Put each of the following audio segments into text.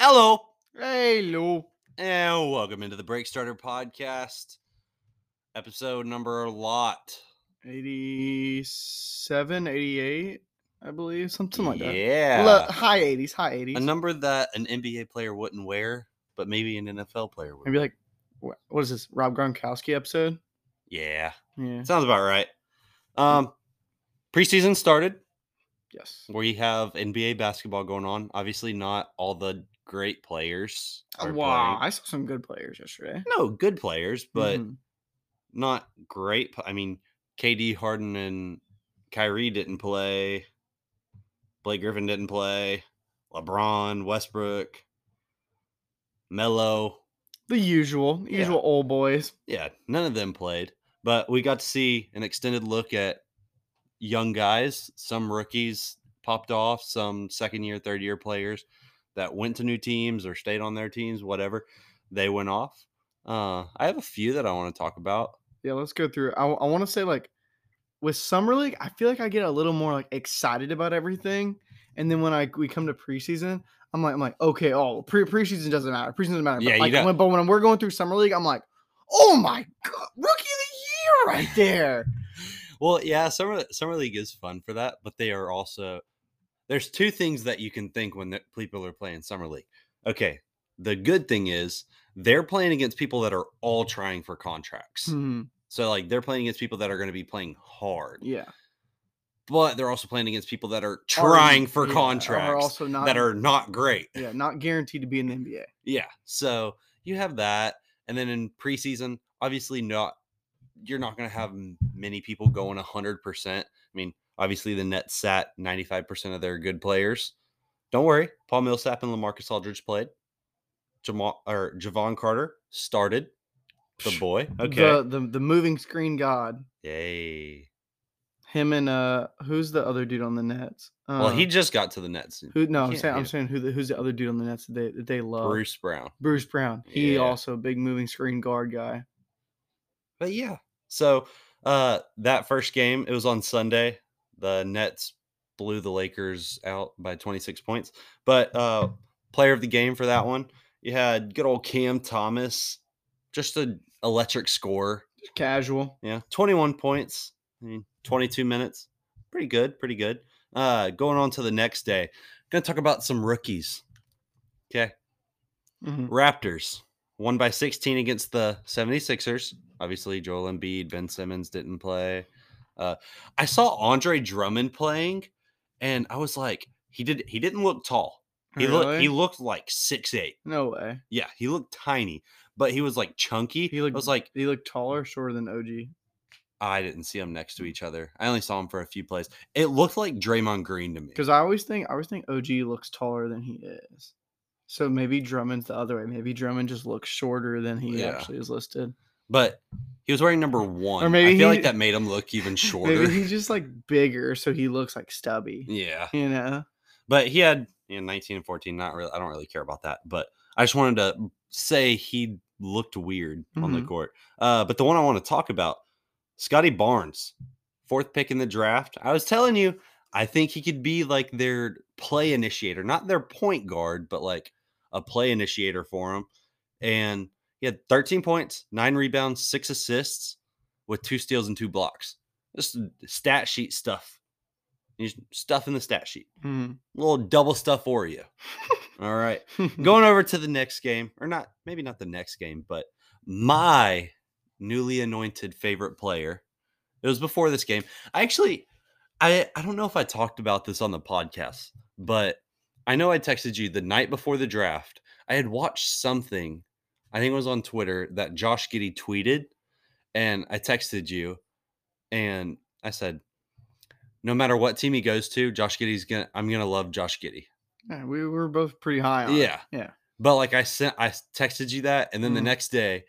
Hello, Hey, Lou. and welcome into the Break Starter Podcast, episode number a lot. 87, 88, I believe. Something like that. yeah, Look, high 80s, high 80s. a number that an NBA player wouldn't wear, but maybe an NFL player would. Maybe like, wh- what is this? Rob Gronkowski episode? Yeah, Yeah. sounds about right. Um, preseason started. Yes. We have NBA basketball going on. Obviously, not all the great players. Oh, wow. playing. I saw some good players yesterday. No, good players, but Mhm. not great. I mean, KD, Harden, and Kyrie didn't play. Blake Griffin didn't play. LeBron, Westbrook, Melo. the usual, Yeah. usual old boys. Yeah, none of them played. But we got to see an extended look at young guys. Some rookies popped off, some second year, third year players that went to new teams or stayed on their teams, whatever. They went off. Uh, I have a few that I want to talk about. Yeah, let's go through. I, I want to say like with summer league, I feel like I get a little more like excited about everything, and then when I we come to preseason, I'm like I'm like okay, oh pre preseason doesn't matter, preseason doesn't matter. Yeah, but, you like, when, but when we're going through summer league, I'm like, oh my god, rookie of the year right there. Well, yeah, summer summer league is fun for that, but they are also there's two things that you can think when people are playing summer league. Okay, the good thing is they're playing against people that are all trying for contracts. Mhm, So like they're playing against people that are going to be playing hard, Yeah, but they're also playing against people that are trying for yeah, contracts Are also not that are not great. yeah not guaranteed to be in the NBA. Yeah. So you have that. And then in preseason, obviously not you're not going to have many people going 100%. I mean, obviously the Nets sat 95% of their good players. Don't worry. Paul Millsap and LaMarcus Aldridge played. Jamal or Jevon Carter started. The boy. Okay. The the the moving screen god. Yay. Him and uh, who's the other dude on the Nets? Uh, Well, he just got to the Nets. who? No, I'm saying I'm saying who the, who's the other dude on the Nets that they that they love? Bruce Brown. Bruce Brown. He Yeah. also a big moving screen guard guy. But yeah. So uh that first game, it was on Sunday. The Nets blew the Lakers out by 26 points. But uh player of the game for that one, you had good old Cam Thomas, just an electric score. Casual. Yeah, 21 points. I mean, 22 minutes. Pretty good, pretty good. Uh going on to the next day. Gonna talk about some rookies. Okay. Mhm. Raptors won by 16 against the 76ers. Obviously, Joel Embiid, Ben Simmons didn't play. Uh, I saw Andre Drummond playing, and I was like, he did he didn't look tall. He looked he looked like six eight. No way. Yeah, he looked tiny, but he was like chunky. He looked. I was like, he looked taller, shorter than OG. I didn't see them next to each other. I only saw him for a few plays. It looked like Draymond Green to me. Because I always think I always think OG looks taller than he is. So maybe Drummond's the other way. Maybe Drummond just looks shorter than he Yeah. actually is listed. But he was wearing number one. Or maybe I feel he- like that made him look even shorter. Maybe he's just like bigger, so he looks like stubby. yeah. You know. but he had you know 19 and 14 not really i don't really care about that but i just wanted to say he looked weird on the Mhm. court uh but the one i want to talk about scottie barnes fourth pick in the draft i was telling you i think he could be like their play initiator not their point guard but like a play initiator for him and he had 13 points nine rebounds six assists with two steals and two blocks just stat sheet stuff He's stuff in the stat sheet Mhm. little double stuff for you. All right. Going over to the next game, or not, maybe not the next game, but my newly anointed favorite player. It was before this game. I actually, I I don't know if I talked about this on the podcast, but I know I texted you the night before the draft. I had watched something, I think it was on Twitter, that Josh Giddey tweeted, and I texted you, and I said, no matter what team he goes to, Josh Giddey's gonna. I'm gonna love Josh Giddey. Yeah, we were both pretty high on. it. Yeah. Yeah. But like I sent, I texted you that, and then the Mhm. next day,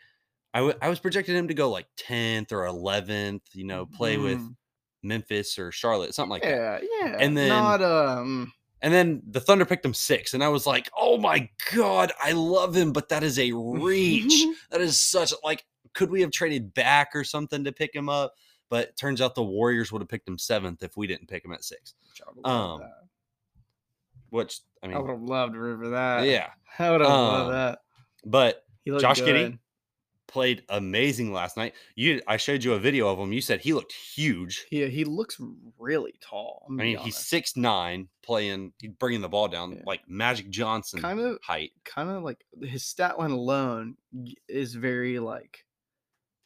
I I was projecting him to go like 10th or 11th. You know, play with Mm. Memphis or Charlotte, something like that. yeah, yeah. And then- not um And then the Thunder picked him six, and I was like, "Oh my god, I love him!" But that is a reach. that is such like, could we have traded back or something to pick him up? But turns out the Warriors would have picked him seventh if we didn't pick him at six. Child love Um, which I mean, I would have loved to root for that. yeah. I would have Um, loved that. But Josh good. Giddey? Played amazing last night. You, I showed you a video of him. You said he looked huge. Yeah, he looks really tall. I mean, he's six nine, playing, bringing the ball down Yeah. like Magic Johnson kind of height. kind of like his stat line alone is very like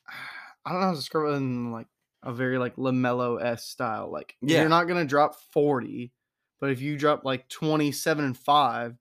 I don't know how to describe it in like a very like Lamelo s style. Like Yeah. you're not gonna drop forty, but if you drop like twenty seven and five,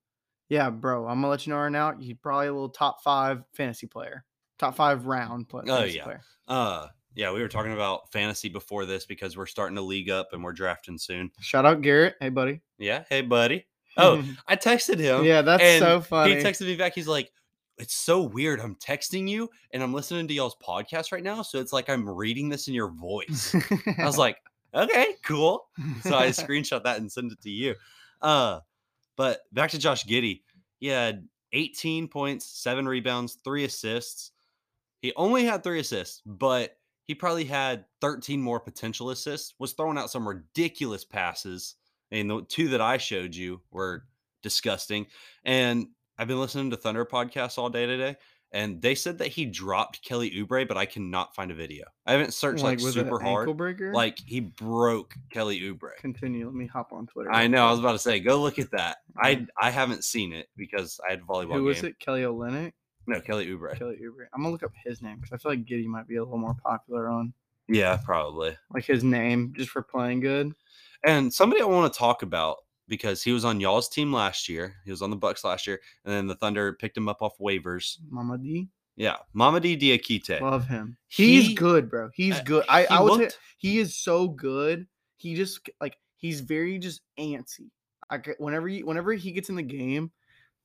yeah, bro, I'm gonna let you know right now. He's probably a little top five fantasy player, top five round play, Oh, yeah. player. Uh, yeah, we were talking about fantasy before this because we're starting to league up and we're drafting soon. Shout out Garrett, hey buddy. Yeah, hey buddy. Oh, I texted him. yeah, that's so funny. He texted me back. He's like, "It's so weird. I'm texting you and I'm listening to y'all's podcast right now, so it's like I'm reading this in your voice." I was like, "Okay, cool." So I screenshot that and send it to you. Uh, but back to Josh Giddey. He had 18 points, seven rebounds, three assists. He only had three assists, but he probably had 13 more potential assists. Was throwing out some ridiculous passes. And the two that I showed you were disgusting. And I've been listening to Thunder podcasts all day today, and they said that he dropped Kelly Oubre, but I cannot find a video. I haven't searched like, it super hard. breaker. Like he broke Kelly Oubre. continue. Let me hop on Twitter. I know. I was about to say, go look at that. I I haven't seen it because I had volleyball Who game. was it? Kelly Olynyk. No, Kelly Oubre. Kelly Oubre. I'm gonna look up his name because I feel like Giddey might be a little more popular on Yeah, probably. like his name just for playing good. And somebody I want to talk about because he was on y'all's team last year. He was on the Bucks last year, and then the Thunder picked him up off waivers. Mama D, Yeah, Mama Mamadi Diakite. love him. He's He- good, bro. He's uh, good. I he I would say looked- he is so good. He just like he's very just antsy. I get- whenever you whenever he gets in the game,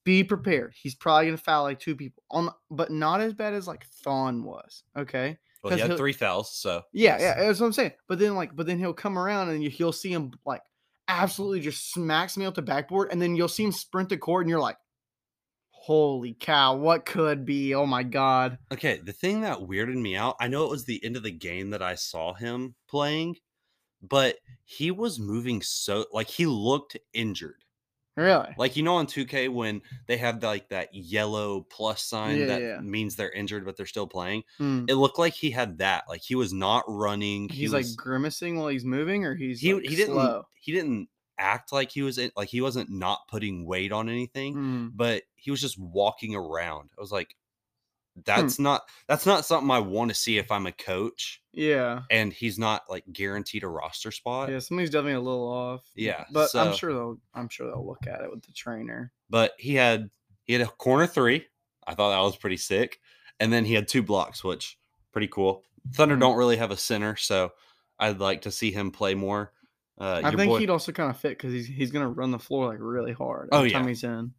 be prepared. He's probably gonna foul like two people on, but not as bad as like Thon was. Okay. well, he had three fouls, so Yeah, yeah, that's what I'm saying. But then like, but then he'll come around and you, you'll see him like absolutely just smacks me off the backboard, and then you'll see him sprint the court, and you're like, "Holy cow, what could be? Oh my god!" Okay, the thing that weirded me out, I know it was the end of the game that I saw him playing, but he was moving so like he looked injured. Really? Like you know on 2K when they have like that yellow plus sign Yeah, that yeah. means they're injured but they're still playing. Hmm. It looked like he had that. Like he was not running. he He's was, like grimacing while he's moving, or he's he like, he didn't slow. he didn't act like he was in, like he wasn't not putting weight on anything, Hmm. but he was just walking around. I was like Hmm. that's not that's not something I want to see if I'm a coach Yeah, and he's not like guaranteed a roster spot. yeah. something's definitely a little off. Yeah, but I'm sure they'll. I'm sure they'll look at it with the trainer. But he had he had a corner three. I thought that was pretty sick. And then he had two blocks, which pretty cool. Thunder Mhm. don't really have a center, so I'd like to see him play more. Uh, I think boy- he'd also kind of fit because he's he's gonna run the floor like really hard. Oh, every time yeah. he's in.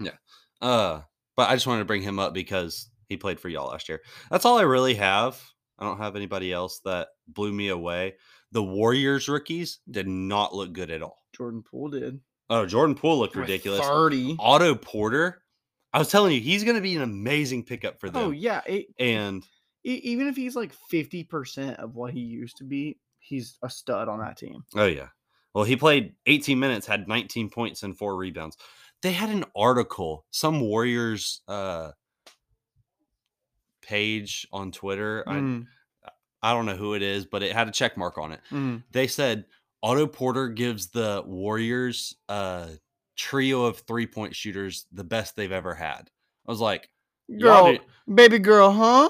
Yeah. Uh, but I just wanted to bring him up because he played for y'all last year. That's all I really have. I don't have anybody else that blew me away. The Warriors rookies did not look good at all. Jordan Poole did. Oh, Jordan Poole looked ridiculous. Thirty. Otto Porter, I was telling you, he's going to be an amazing pickup for them. Oh yeah, it, And e- even if he's like fifty percent of what he used to be, he's a stud on that team. oh yeah, well he played 18 minutes, had 19 points and four rebounds. They had an article, some Warriors uh page on Twitter. I, Mm, I don't know who it is, but it had a check mark on it. mm. They said Otto Porter gives the Warriors a trio of three point shooters the best they've ever had. I was like, Girl, baby girl, huh?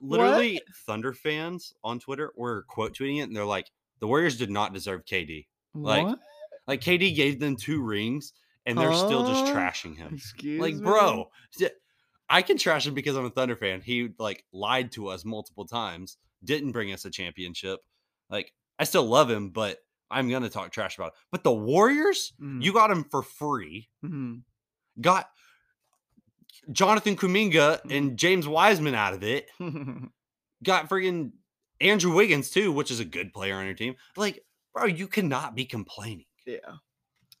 literally Thunder fans on Twitter were quote tweeting it, and they're like, the Warriors did not deserve KD. Like, what? Like KD gave them two rings, and they're still just trashing him. Excuse Like, me? bro, I can trash him because I'm a Thunder fan. He like lied to us multiple times, didn't bring us a championship. Like, I still love him, but I'm gonna talk trash about it. But the Warriors, Mhm, you got him for free. mhm. Got Jonathan Kuminga Mm. and James Wiseman out of it. got friggin' Andrew Wiggins too, which is a good player on your team. Like, bro, you cannot be complaining. yeah.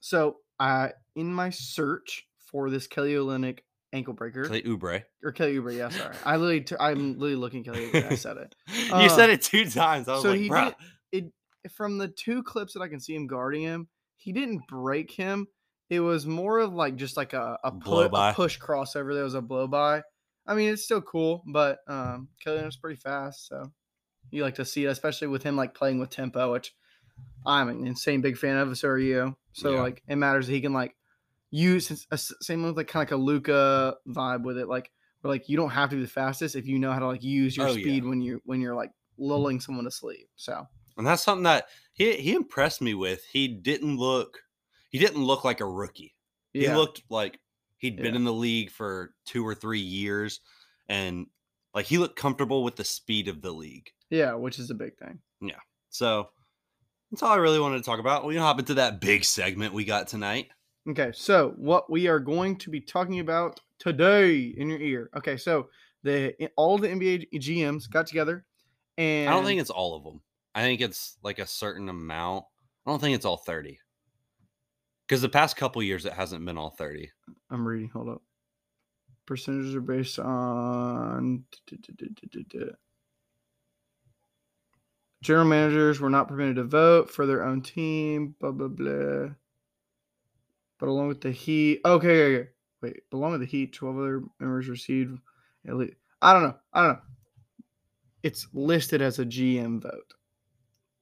So, I in my search for this Kelly Olynyk ankle breaker Clay Oubre. or Kelly Oubre, yeah, sorry. I literally, I'm literally looking Kelly Oubre. I said it. you Uh, said it two times. I was so like, he bro. did it from the two clips that I can see him guarding him. He didn't break him. It was more of like just like a a, Blow pu- by. a push crossover. There was a blow by. I mean, it's still cool, but um, Kelly was pretty fast, so you like to see it, especially with him like playing with tempo, which I'm an insane big fan of. So are you? So Yeah. like, it matters that he can like use a same with like kind of like a Luka vibe with it, like where like you don't have to be the fastest if you know how to like use your Oh, yeah. speed when you when you're like lulling someone to sleep. So And that's something that he he impressed me with. He didn't look he didn't look like a rookie. He yeah, looked like he'd been Yeah. in the league for two or three years and like he looked comfortable with the speed of the league. yeah, which is a big thing. Yeah. So that's all I really wanted to talk about. We can hop into that big segment we got tonight. Okay, so what we are going to be talking about today in your ear. Okay, so the eh, all the NBA GMs got together, and I don't think it's all of them. I think it's like a certain amount. I don't think it's all 30. Because the past couple years it hasn't been all 30. I'm reading. Hold up. Percentages are based on general managers were not permitted to vote for their own team. Blah blah blah. But along with the Heat, okay, okay, wait. Along with the Heat, twelve other members received. At least, I don't know. I don't know. It's listed as a GM vote.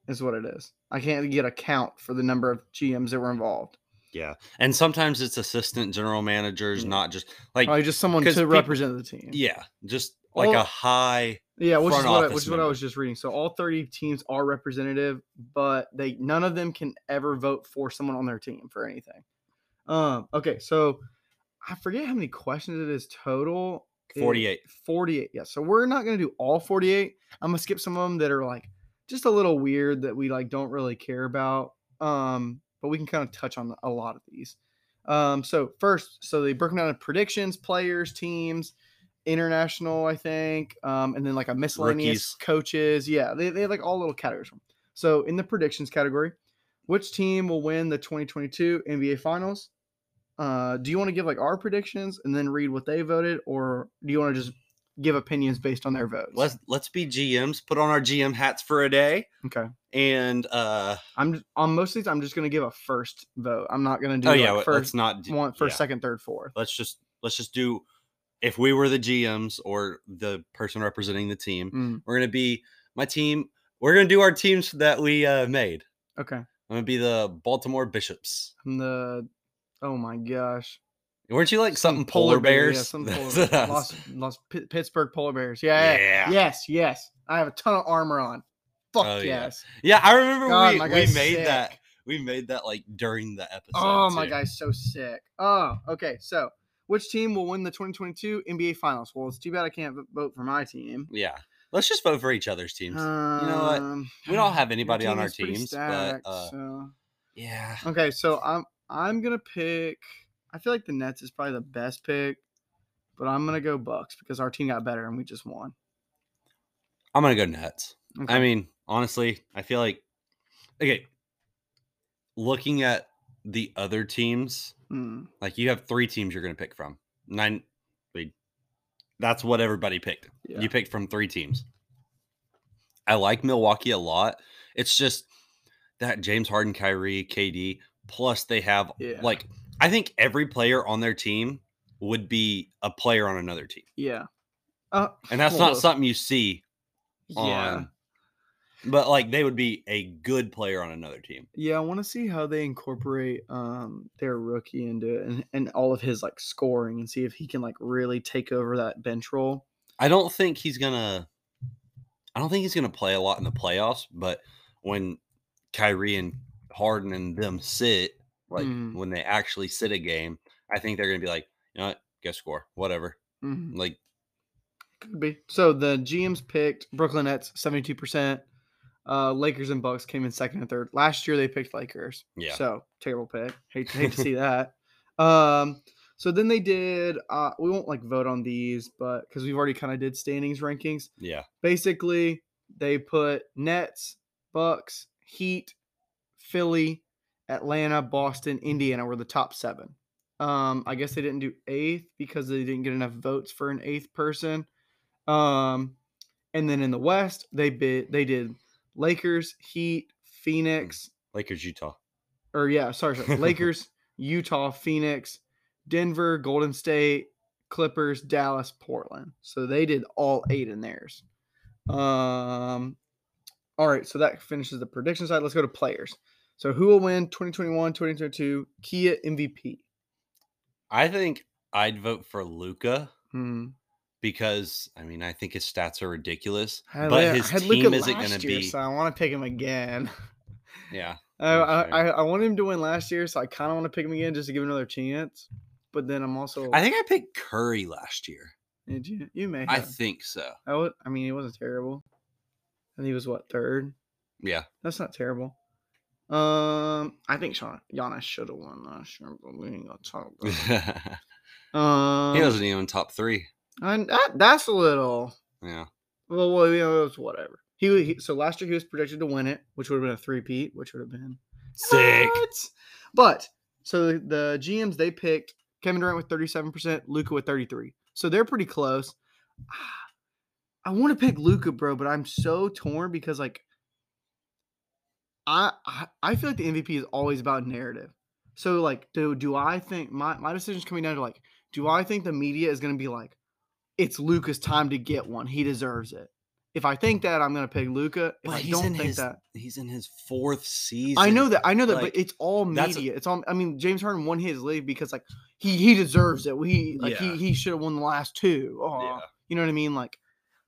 Is what it is. I can't get a count for the number of GMs that were involved. Yeah. And sometimes it's assistant general managers, Yeah. not just like Probably just someone to people- represent the team. yeah, just like All- a high Yeah, which is what I, which is what I was just reading. So all 30 teams are representative, but they none of them can ever vote for someone on their team for anything. Um, okay, so I forget how many questions it is total. It- 48. 48. Yeah. So we're not gonna do all 48. I'm gonna skip some of them that are like just a little weird that we like don't really care about. Um, but we can kind of touch on a lot of these. Um, so first, so they broke down into predictions, players, teams, international, I think, um, and then like a miscellaneous Rookies. coaches. Yeah, they, they have like all little categories. So in the predictions category, which team will win the 2022 NBA Finals? Uh, do you want to give like our predictions and then read what they voted, or do you want to just give opinions based on their votes? Let's let's be GMs, put on our GM hats for a day. okay. And uh I'm on most of these. I'm just gonna give a first vote. I'm not gonna do oh yeah, first let's not do, one, first, yeah. second, third, fourth. Let's just let's just do if we were the GMs or the person representing the team, Mm, we're gonna be my team. We're gonna do our teams that we uh made. okay. I'm gonna be the Baltimore Bishops. I'm the. Oh my gosh. Weren't you like Some something polar, bear- bears? Yeah, some polar, what I was- Los, Los Pi- Pittsburgh polar bears. Yeah, yeah. Yeah. Yes. Yes. I have a ton of armor on. Fuck Oh, yeah. yes. Yeah, I remember God, we, we made that. We made that like during the episode. Oh my too. guy's so sick. Oh, okay. So, which team will win the 2022 NBA Finals? Well, it's too bad I can't vote for my team. Yeah. Let's just vote for each other's teams. You know what? Um, We don't have anybody on our teams, stacked, but uh, so- yeah. Okay, so I'm I'm gonna pick. I feel like the Nets is probably the best pick, but I'm gonna go Bucks because our team got better and we just won. I'm gonna go Nets. I mean, honestly, I feel like okay. Looking at the other teams, Hmm, like you have three teams you're gonna pick from. Nine. That's what everybody picked. yeah. You picked from three teams. I like Milwaukee a lot. It's just that James Harden, Kyrie, KD, plus they have Yeah. like I think every player on their team would be a player on another team. yeah. Uh, And that's well, not something you see yeah. but like they would be a good player on another team. Yeah, I want to see how they incorporate um their rookie into it and, and all of his like scoring and see if he can like really take over that bench role. I don't think he's gonna I don't think he's gonna play a lot in the playoffs, but when Kyrie and Harden and them sit, like Mhm. when they actually sit a game, I think they're gonna be like, you know what, go score, whatever. Mhm. Like Could be. So the GMs picked Brooklyn Nets, 72%. Uh, Lakers and Bucks came in second and third. Last year they picked Lakers. Yeah. So terrible pick. Hate, hate to see that. Um, so then they did uh we won't like vote on these, but because we've already kind of did standings rankings. yeah. Basically, they put Nets, Bucks, Heat, Philly, Atlanta, Boston, Indiana were the top seven. Um, I guess they didn't do eighth because they didn't get enough votes for an eighth person. Um, and then in the West, they bid they did Lakers, Heat, Phoenix, Lakers, Utah. or yeah, sorry, sorry Lakers, Utah, Phoenix, Denver, Golden State, Clippers, Dallas, Portland. So they did all eight in theirs. Um, all right, so that finishes the prediction side. Let's go to players. So who will win 2021, 2022 Kia MVP? I think I'd vote for Luka Hmm. because I mean I think his stats are ridiculous, I but his team isn't going to be. So I want to pick him again. Yeah, I, That's I, fair. I, I wanted him to win last year, so I kind of want to pick him again just to give him another chance. But then I'm also. I think I picked Curry last year. Did you? You may have. I think so. I, would, I mean, he wasn't terrible. And he was what third? Yeah, That's not terrible. Um, I think Sean Giannis should have won last year, but we ain't gonna talk about. he it. Um, wasn't even top three. and that, that's a little. Yeah, Well, well, you know, it was whatever. He, he so last year he was projected to win it, which would have been a three-peat, which would have been sick. What? But so the, the GMs they picked Kevin Durant with 37%, Luka with 33. So they're pretty close. I want to pick Luka, bro, but I'm so torn because like I, I feel like the MVP is always about narrative. So like do do I think my my decision's coming down to like do I think the media is going to be like it's Luka's time to get one. He deserves it. If I think that, I'm going to pick Luka. If But I don't think his that, he's in his fourth season. I know that. I know that, Like, but it's all media. It's all. I mean, James Harden won his league because like he he deserves it. We like Yeah. he he should have won the last two. Oh, Yeah. you know what I mean? Like,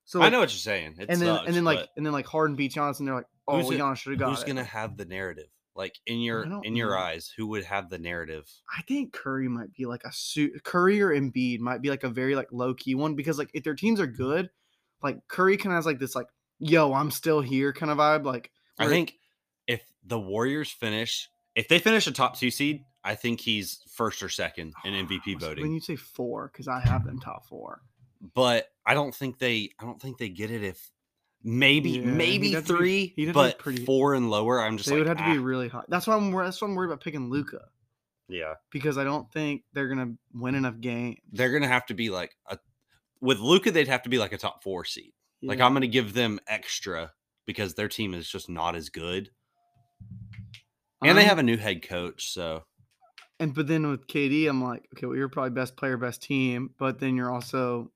so I know what you're saying. It and then sucks, and then like and then like Harden beats Giannis, and they're like, oh, well, Giannis should have got who's it. gonna have the narrative? Like in your in your know. eyes, who would have the narrative? I think Curry might be like a suit. Curry or Embiid might be like a very like low key one because like if their teams are good, like Curry kind of has like this like yo I'm still here kind of vibe. Like I think if the Warriors finish, if they finish a top two seed, I think he's first or second in oh, MVP When voting. When you say four, because I have them top four. But I don't think they, I don't think they get it if maybe, Yeah, maybe be- three, be but pretty- four and lower. I'm just They like, would have to be "Ah." really hot. That's why I'm that's why I'm worried about picking Luka. yeah. because I don't think they're gonna win enough games. They're gonna have to be like a with Luka. They'd have to be like a top four seed. Like I'm gonna give them extra because their team is just not as good, and they have a new head coach. So and but then with KD, I'm like, okay, well, you're probably best player, best team, but then you're also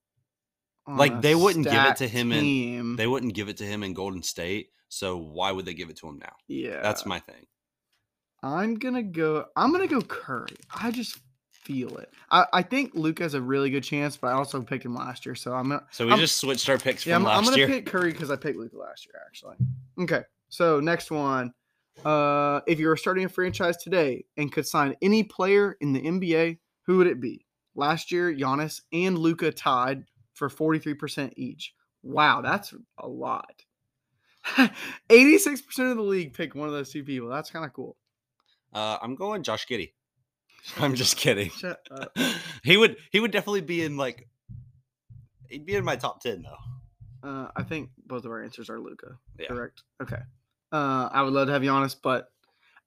Like, a they wouldn't give it to him in- they wouldn't give it to him in Golden State. So why would they give it to him now? yeah, That's my thing. I'm gonna go. I'm gonna go Curry. I just feel it. I, I think Luke has a really good chance, but I also picked him last year, so I'm gonna. So we I'm- just switched our picks Yeah, from I'm, I'm gonna year. pick Curry because I picked Luke last year, actually. Okay, so next one. Uh, if you were starting a franchise today and could sign any player in the NBA, who would it be? Last year, Giannis and Luka tied for 43% each. Wow, that's a lot. 86% of the league picked one of those two people. That's kind of cool. Uh, I'm going Josh Giddey. I'm just kidding. Shut up. he would he would definitely be in like he'd be in my top ten though. Uh, I think both of our answers are Luka. Yeah. Correct. Okay. Uh, I would love to have Giannis, but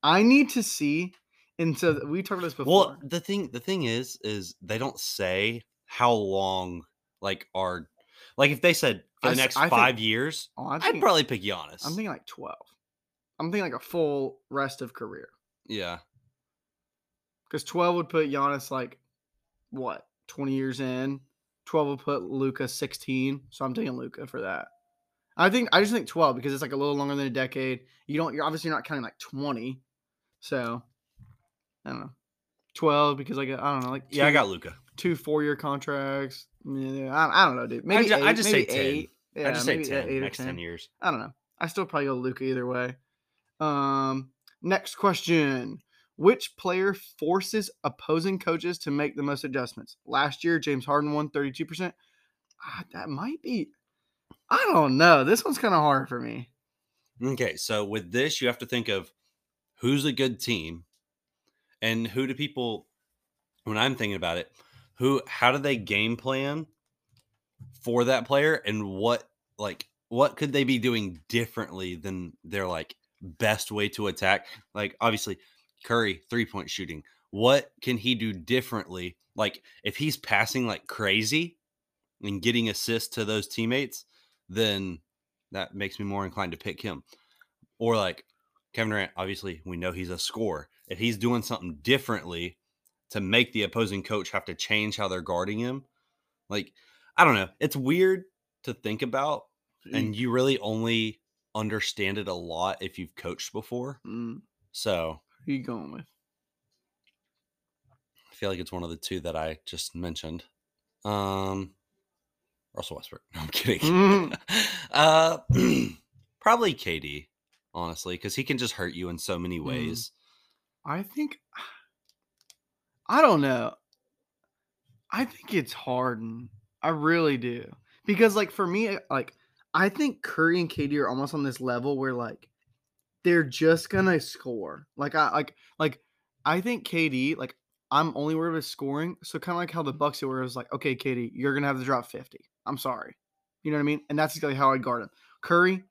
I need to see. And so we talked about this before. Well, the thing the thing is is they don't say how long like are like if they said for the next I think- five years, Oh, I'd thinking, probably pick Giannis. I'm thinking like 12. I'm thinking like a full rest of career. yeah. Because 12 would put Giannis like, what, 20 years in? 12 would put Luka 16. So I'm taking Luka for that. I think, I just think 12 because it's like a little longer than a decade. You don't, you're obviously not counting like 20. So I don't know. 12 because like, I don't know, like Yeah, I got Luka. Two four year contracts. Yeah, I, I don't know, dude. Maybe ju- I eight, just maybe say 10. eight. Yeah, I just say ten eight next 10. years. I don't know. I still probably go Luka either way. Um, next question: Which player forces opposing coaches to make the most adjustments? Last year, James Harden won thirty-two percent. Ah, That might be. I don't know. This one's kind of hard for me. Okay, so with this, you have to think of who's a good team and who do people when I'm thinking about it, who how do they game plan for that player and what like what could they be doing differently than their like best way to attack? Like obviously Curry three-point shooting. What can he do differently? Like if he's passing like crazy and getting assists to those teammates, then that makes me more inclined to pick him. Or like Kevin Durant, obviously we know he's a scorer. if he's doing something differently to make the opposing coach have to change how they're guarding him. Like, I don't know. It's weird to think about, and you really only understand it a lot if you've coached before. Mm, So who you going with? I feel like it's one of the two that I just mentioned. Um, Russell Westbrook. No, I'm kidding. Mm, uh, probably KD, honestly, because he can just hurt you in so many Mm. ways. I think I don't know. I think it's Harden. I really do. Because like for me, like I think Curry and KD are almost on this level where like they're just gonna score. Like I like like I think KD, like I'm only worried about scoring. So kind of like how the mm-hmm. Bucks were, it was like, okay, KD, you're gonna have to drop 50. I'm sorry. You know what I mean? And that's exactly how I'd guard him. Curry,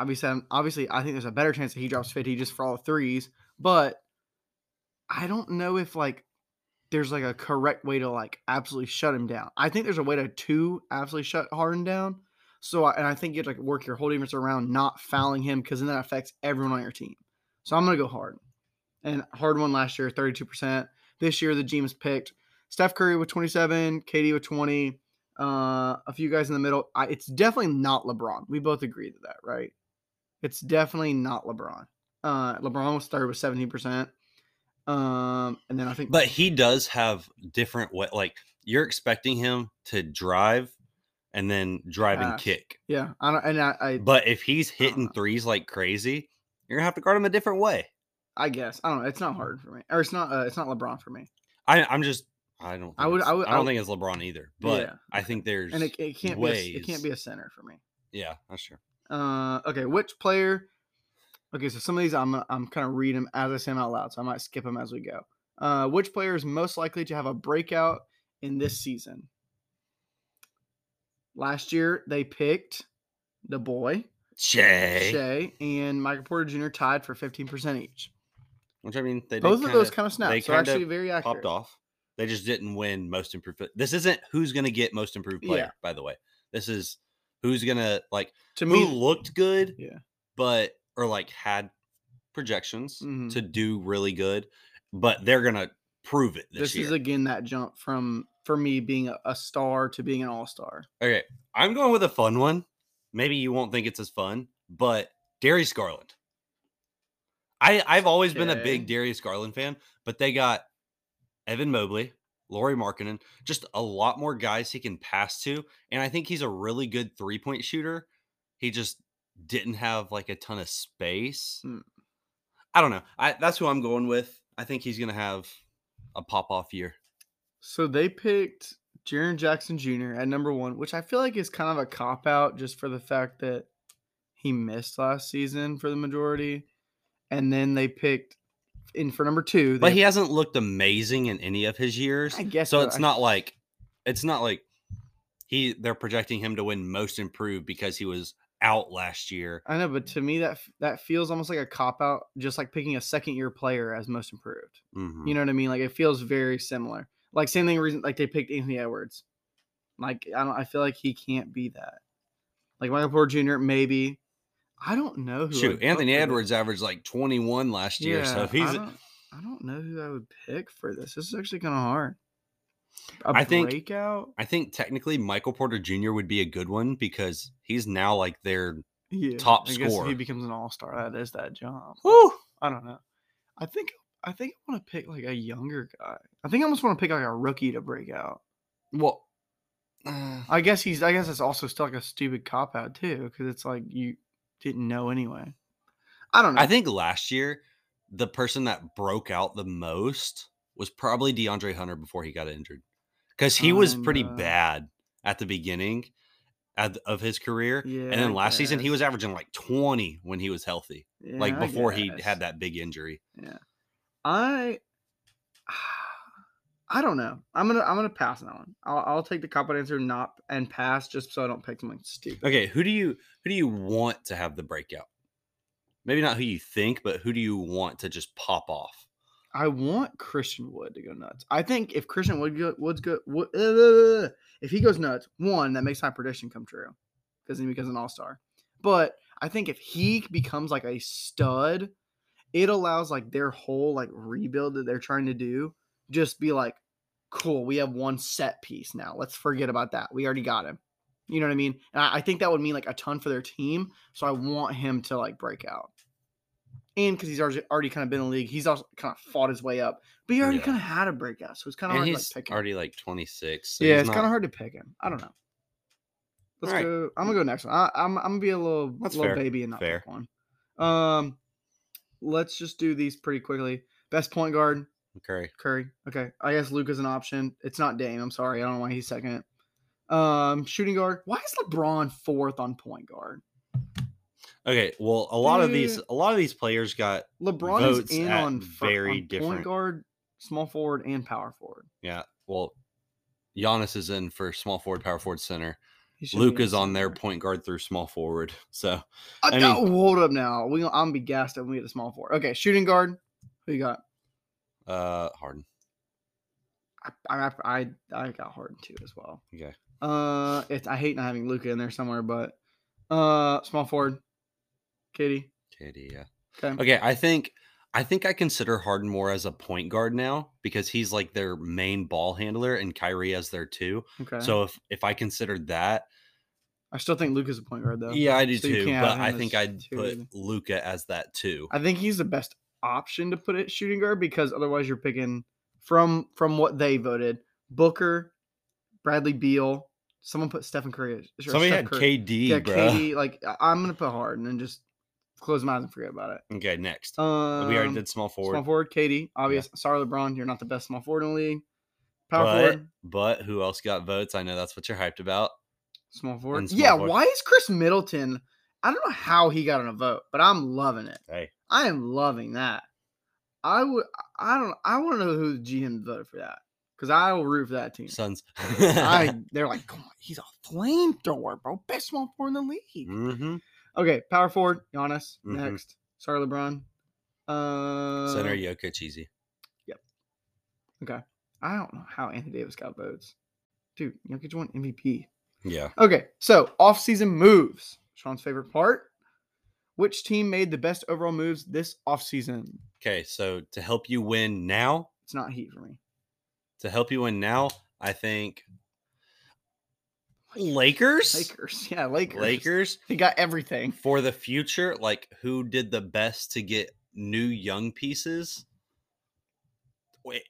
obviously, I'm, obviously, I think there's a better chance that he drops 50 just for all threes. But I don't know if like there's like a correct way to like absolutely shut him down. I think there's a way to to absolutely shut Harden down. So I, and I think you have to like work your whole defense around not fouling him because then that affects everyone on your team. So I'm gonna go Harden. And Harden won last year, 32%. This year the GMs picked Steph Curry with 27, KD with 20, uh, a few guys in the middle. I, it's definitely not LeBron. We both agree to that, right? It's definitely not LeBron. Uh, LeBron was third with 17%. Um, and then I think But he does have different way. Like you're expecting him to drive and then drive and kick. yeah, I don't, and I, I, But if he's hitting threes like crazy, you're gonna have to guard him a different way. I guess I don't know. It's not hard for me, or it's not. Uh, it's not LeBron for me, I, I'm just. I don't. Think I would- I would- I I don't would- think it's LeBron either. But Yeah, I think there's. and it, it can't be. A, it can't be a center for me. yeah, that's true. Uh, okay, which player? Okay, so some of these I'm I'm kind of read them as I say them out loud, so I might skip them as we go. Uh, which player is most likely to have a breakout in this season? Last year they picked the boy Shai. Shai and Michael Porter Jr. tied for 15% each. Which I mean, they did Both of those kinda kind of snaps. they So actually very accurate. popped off. They just didn't win most improved. This isn't who's gonna get most improved player. Yeah. By the way, this is who's gonna like To who me, looked good, yeah. but or like had projections Mhm. to do really good, but they're gonna prove it this, This is again that jump from for me being a, a star to being an all star. okay, I'm going with a fun one. Maybe you won't think it's as fun, but Darius Garland. I I've always been a big Darius Garland fan, but they got Evan Mobley, Lauri Markkanen, just a lot more guys he can pass to, and I think he's a really good three point shooter. He just didn't have like a ton of space. Hmm. I don't know. I that's who I'm going with. I think he's gonna have a pop off year. So they picked Jaren Jackson Jr. at number one, which I feel like is kind of a cop out just for the fact that he missed last season for the majority. And then they picked in for number two. But he hasn't looked amazing in any of his years. I guess so. It's I- not like it's not like he they're projecting him to win most improved because he was out last year. I know, but to me that that feels almost like a cop out, just like picking a second year player as most improved. Mhm. You know what I mean? Like it feels very similar. Like same thing reason like they picked Anthony Edwards. Like I don't I feel like he can't be that. Like Michael Porter Jr. maybe. I don't know who Shoot, Anthony. Edwards averaged like 21 last year. So if he's I don't, I don't know who I would pick for this. This is actually kind of hard. A I think- breakout. I think technically Michael Porter Jr. would be a good one because he's now like their Yeah, top I guess if he becomes an all star. That is that job. Woo! I don't know. I think I think I want to pick like a younger guy. I think I almost want to pick like a rookie to break out. Well, uh, I guess he's. I guess it's also still like a stupid cop out too, because it's like you didn't know anyway. I don't know. I think last year the person that broke out the most was probably DeAndre Hunter before he got injured because he was pretty bad at the beginning at- of his career. Yeah, and then last season he was averaging like 20 when he was healthy, Yeah, like before he had that big injury. Yeah. I I don't know. I'm gonna I'm gonna pass on that one. I'll, I'll take the cop out answer not and pass just so I don't pick something stupid. Okay, who do you who do you want to have the breakout? Maybe not who you think, but who do you want to just pop off? I want Christian Wood to go nuts. I think if Christian Wood go, Wood's go, Wood, uh, if he goes nuts, one that makes my prediction come true because he becomes an all star. But I think if he becomes like a stud it allows like their whole like rebuild that they're trying to do just be like, cool, we have one set piece now. Let's forget about that. We already got him. You know what I mean? And I, I think that would mean like a ton for their team. So I want him to like break out. And because he's already, already kind of been in the league, he's also kind of fought his way up. But he already Yeah. kind of had a breakout. So it's kind of and hard he's to like pick him. already like 26. so yeah, it's kind of hard to pick him. I don't know. Let's go. I'm gonna go next one. I, I'm I'm gonna be a little That's little fair. baby and not Fair. pick one. Um, let's just do these pretty quickly. Best point guard, Curry. Curry. Okay, I guess Luka's an option. It's not Dame. I'm sorry. I don't know why he's second. Um, shooting guard. Why is LeBron fourth on point guard? Okay, well, a lot of these Uh, a lot of these players got LeBron Votes is in at on fir- very on different- point guard, small forward, and power forward. yeah. Well, Giannis is in for small forward, power forward, center. He should be in on their point guard through small forward. So I no, mean- hold up now. We I'm gonna be gassed up when we get the small forward. Okay, shooting guard. Who you got? uh Harden. I I I, I got Harden too as well. Okay. Uh, it's I hate not having Luka in there somewhere, but uh, small forward, Katie. KD, yeah. Okay. Okay, I think I think I consider Harden more as a point guard now because he's like their main ball handler and Kyrie as their two. Okay. So if if I considered that, I still think Luka's a point guard though. yeah, I do So too. But I think I'd two, put. Luka as that too. I think he's the best option to put it shooting guard because otherwise you're picking from from what they voted Booker, Bradley Beal. Someone put Stephen Curry. Somebody Steph had Curry. KD, Yeah, bro. KD. Like I'm gonna put Harden and just close my eyes and forget about it. Okay, next. Um, we already did small forward. Small forward, KD. Obvious. Sorry, LeBron. You're not the best small forward in the league. Power but, forward, but who else got votes? I know that's what you're hyped about. small forward. small yeah. forward. Why is Khris Middleton? I don't know how he got on a vote, but I'm loving it. Hey, I am loving that. I would. I don't. I want to know who the GM voted for that because I will root for that team. Suns. I. They're like, come on, he's a flamethrower, bro. Best small forward in the league. hmm Okay, power forward, Giannis. Mhm. Next. Sorry, LeBron. Uh, Center Jokic easy. Yep. Okay. I don't know how Anthony Davis got votes. Dude, Jokic won MVP. Yeah. Okay, so off-season moves. Sean's favorite part. Which team made the best overall moves this offseason? Okay, so to help you win now, It's not Heat for me. to help you win now, I think Lakers. Lakers. Yeah, Lakers. Lakers They got everything. for the future, like who did the best to get new young pieces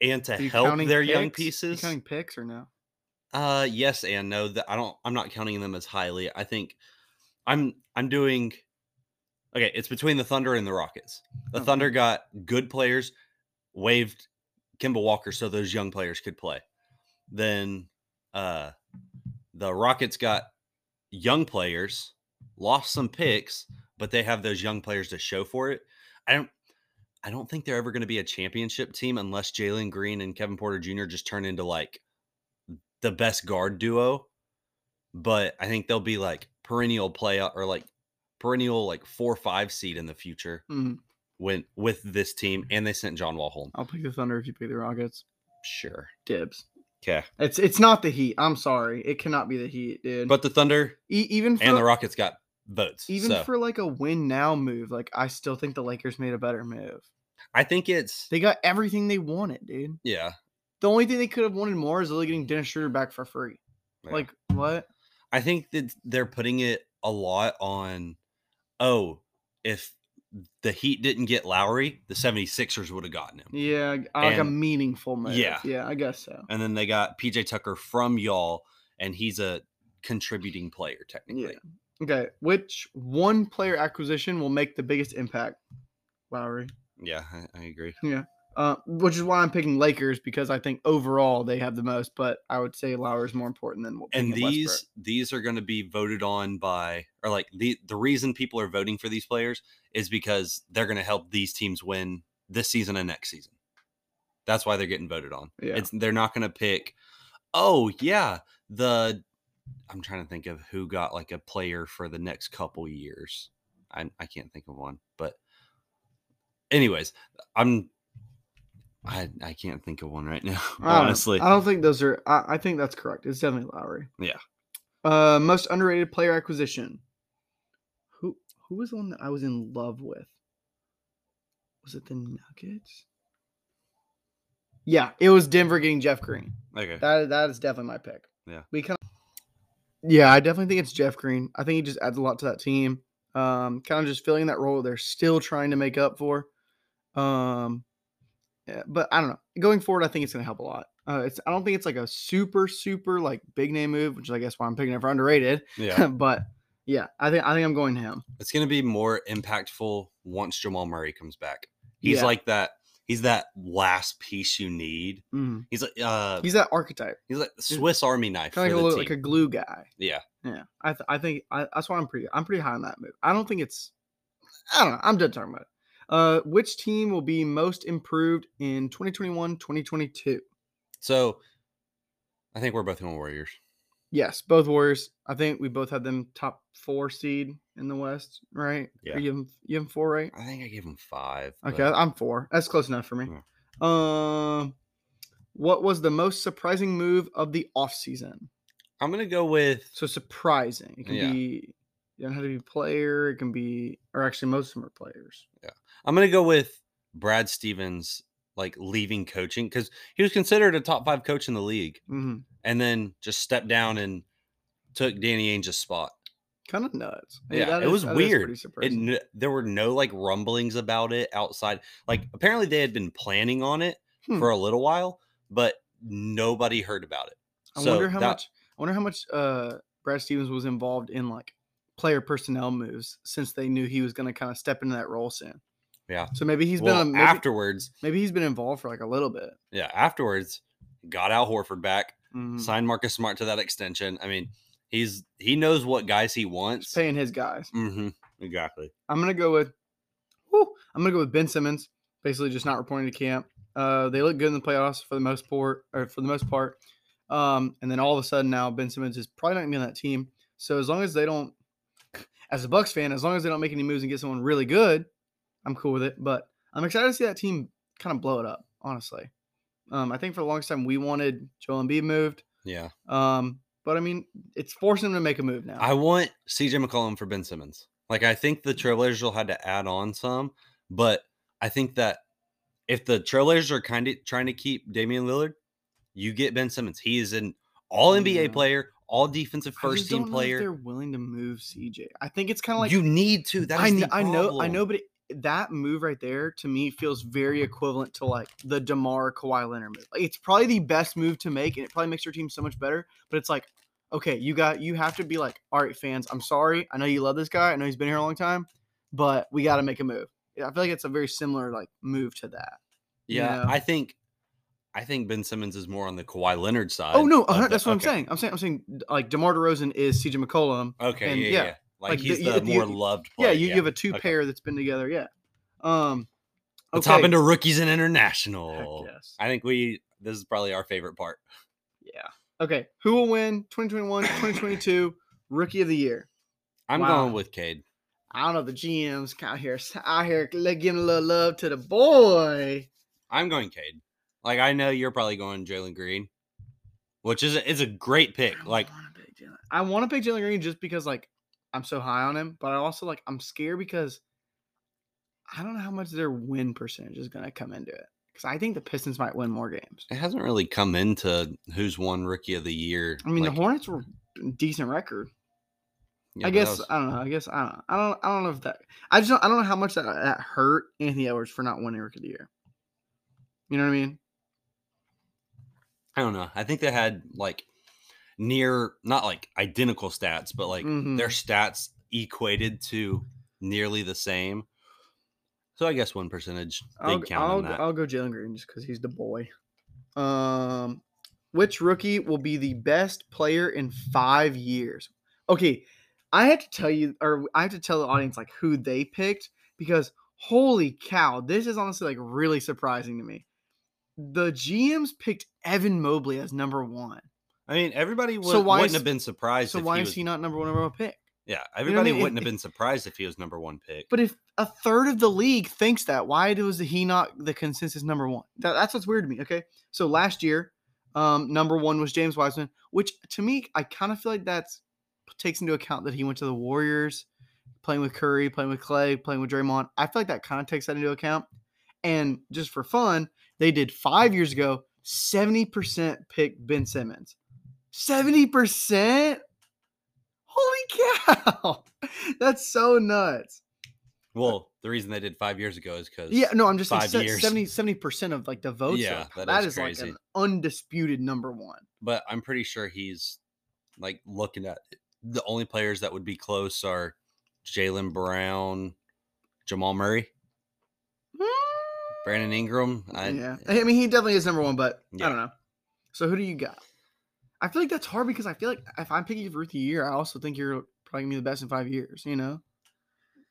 and to help their young picks? You pieces. counting picks or no? Uh yes and no. That I don't I'm not counting them as highly. I think I'm I'm doing okay, it's between the Thunder and the Rockets. The Oh, Thunder got good players, waived Kemba Walker so those young players could play. Then uh the Rockets got young players, lost some picks, but they have those young players to show for it. I don't I don't think they're ever going to be a championship team unless Jalen Green and Kevin Porter Jr. just turn into like the best guard duo. But I think they'll be like perennial play or like perennial like four or five seed in the future Mhm. when with this team. And they sent John Wall home. I'll pick the Thunder if you pick the Rockets. Sure. Dibs. Okay. It's it's not the Heat. I'm sorry. It cannot be the Heat, dude. But the Thunder E- even for and the Rockets got votes. even so for like a win now move, like I still think the Lakers made a better move. I think it's They got everything they wanted, dude. yeah. The only thing they could have wanted more is really getting Dennis Schroeder back for free. yeah. Like what? I think that they're putting it a lot on oh, if the Heat didn't get Lowry, the 76ers would have gotten him. Yeah, uh, like a meaningful move. yeah. yeah, I guess so. And then they got PJ Tucker from y'all, and he's a contributing player technically. Okay, which one player acquisition will make the biggest impact? Lowry. Yeah, I, I agree. Uh, which is why I'm picking Lakers because I think overall they have the most, but I would say Lowry is more important than And these Westbrook. these are going to be voted on by or like the the reason people are voting for these players is because they're going to help these teams win this season and next season. That's why they're getting voted on. Yeah. It's they're not going to pick oh yeah, the I'm trying to think of who got like a player for the next couple years. I I can't think of one, but anyways, I'm I I can't think of one right now. I. Honestly, I don't think those are. I, I think that's correct. It's definitely Lowry. Yeah. Uh, most underrated player acquisition. Who who was the one that I was in love with? was it the Nuggets? Yeah, it was Denver getting Jeff Green. Okay. That that is definitely my pick. Yeah. we kind of. Yeah, I definitely think it's Jeff Green. I think he just adds a lot to that team. Um, kind of just filling that role they're still trying to make up for. Um, yeah, but I don't know. Going forward, I think it's going to help a lot. Uh, it's I don't think it's like a super super like big name move, which is, I guess why I'm picking it for underrated. Yeah. but yeah, I think I think I'm going to him. it's going to be more impactful once Jamal Murray comes back. He's Yeah. like that. He's that last piece you need. Mhm. He's like uh he's, He's that archetype, He's like the Swiss Army knife kind of like, a like a glue guy. yeah. Yeah, I th- I think I, that's why I'm pretty I'm pretty high on that move. I don't think it's I don't know. I'm done talking about it. Uh, which team will be most improved in 2021 2022? So I think we're both going Warriors. Yes, both Warriors. I think we both had them top four seed in the West, right? Yeah. You have you four, right? I think I gave them five. Okay, but I'm four. That's close enough for me. Um, what was the most surprising move of the offseason? I'm gonna go with So surprising. It can Yeah. be. You don't have to be a player. It can be, or actually, most of them are players. I'm gonna go with Brad Stevens like leaving coaching because he was considered a top five coach in the league hmm and then just stepped down and took Danny Ainge's spot. Kind of nuts. Yeah, that it is- was weird. It, there were no like rumblings about it outside. Like apparently they had been planning on it Hmm. for a little while, but nobody heard about it. I So wonder how that- much. I wonder how much uh, Brad Stevens was involved in like player personnel moves since they knew he was going to kind of step into that role soon. Yeah. So maybe he's well, been maybe, afterwards. maybe he's been involved for like a little bit. Yeah, afterwards, got Al Horford back, Mhm. signed Marcus Smart to that extension. I mean, he's he knows what guys he wants. Just paying his guys. Mm-hmm. Exactly. I'm gonna go with. Whew, I'm gonna go with Ben Simmons. Basically, just not reporting to camp. Uh, they look good in the playoffs for the most part, or for the most part. Um, and then all of a sudden now Ben Simmons is probably not gonna be on that team. So as long as they don't, as a Bucks fan, as long as they don't make any moves and get someone really good, I'm cool with it. But I'm excited to see that team kind of blow it up. Honestly, um, I think for the longest time we wanted Joel Embiid moved. Yeah. Um, but I mean, it's forcing them to make a move now. I want CJ McCollum for Ben Simmons. Like I think the Trailblazers will have to add on some, but I think that if the Trailblazers are kind of trying to keep Damian Lillard, you get Ben Simmons. He is an all NBA Yeah. player, all defensive first team don't know if player. they're willing to move CJ. I think it's kind of like you need to. That I, I know, I know, but it, that move right there to me feels very mm-hmm. equivalent to like the Demar Kawhi Leonard move. Like it's probably the best move to make, and it probably makes your team so much better. But it's like, okay, you got you have to be like, all right, fans, I'm sorry, I know you love this guy, I know he's been here a long time, but we got to make a move. I feel like it's a very similar like move to that. you Yeah, know? I think I think Ben Simmons is more on the Kawhi Leonard oh, side. Oh no, the- that's what I'm saying. I'm saying I'm saying like Demar Derozan is CJ McCollum. Okay, And yeah, yeah, yeah, Like, like, he's the- the, if you- more loved player. yeah, you, you have a two okay. pair that's been together. Yeah. Um. Let's hop into rookies and Heck international. yes. I think we this is probably our favorite part. Yeah. Okay. Who will win 2021, 2022 Rookie of the Year? I'm Wow. going with Cade. I don't know. The GMs out here, out here, giving a little love to the boy. I'm going Cade. Like I know you're probably going Jalen Green, which is a, is a great pick. I Like Jalen- I want to pick Jalen Green just because, like, I'm so high on him, but I also like I'm scared because I don't know how much their win percentage is going to come into it. Because I think the Pistons might win more games. it hasn't really come into who's won Rookie of the Year. I mean, like, the Hornets were uh, decent record. yeah, I guess was- I don't know. I guess I don't. I don't. I don't know if that. I just. Don't, I don't know how much that, that hurt Anthony Edwards for not winning Rookie of the Year. You know what I mean? I don't know. I think they had like near not like identical stats, but like Mhm. their stats equated to nearly the same. So I guess one percentage I'll, count I'll, on go- that. I'll go Jalen Green just because he's the boy. Um, which rookie will be the best player in five years? Okay, I have to tell you, or I have to tell the audience like who they picked because holy cow, this is honestly like really surprising to me. The GMs picked Evan Mobley as number one. I mean, everybody would, So wouldn't is- have been surprised. So if why he is was, he not number one overall pick? Yeah, what I everybody mean? wouldn't If- have been surprised if he was number one pick. But if a third of the league thinks that, why was he not the consensus number one? That, that's what's weird to me. Okay, so last year, um, number one was James Wiseman, which to me, I kind of feel like that's takes into account that he went to the Warriors, playing with Curry, playing with Clay, playing with Draymond. I feel like that kind of takes that into account. And just for fun, they did five years ago. Seventy percent pick Ben Simmons. Seventy percent. Holy cow! That's so nuts. Well, the reason they did five years ago is because Yeah, no, I'm just five saying years. 70 percent of like the votes. Yeah, that that is is, like an undisputed number one. but I'm pretty sure he's like looking at the only players that would be close are Jaylen Brown, Jamal Murray, hmm. Brandon Ingram. I, yeah. Eh. I mean, he definitely is number one, but Yeah. I don't know. So who do you got? I feel like that's hard because I feel like if I'm picking you for rookie the year, I also think you're probably gonna be the best in five years. You know,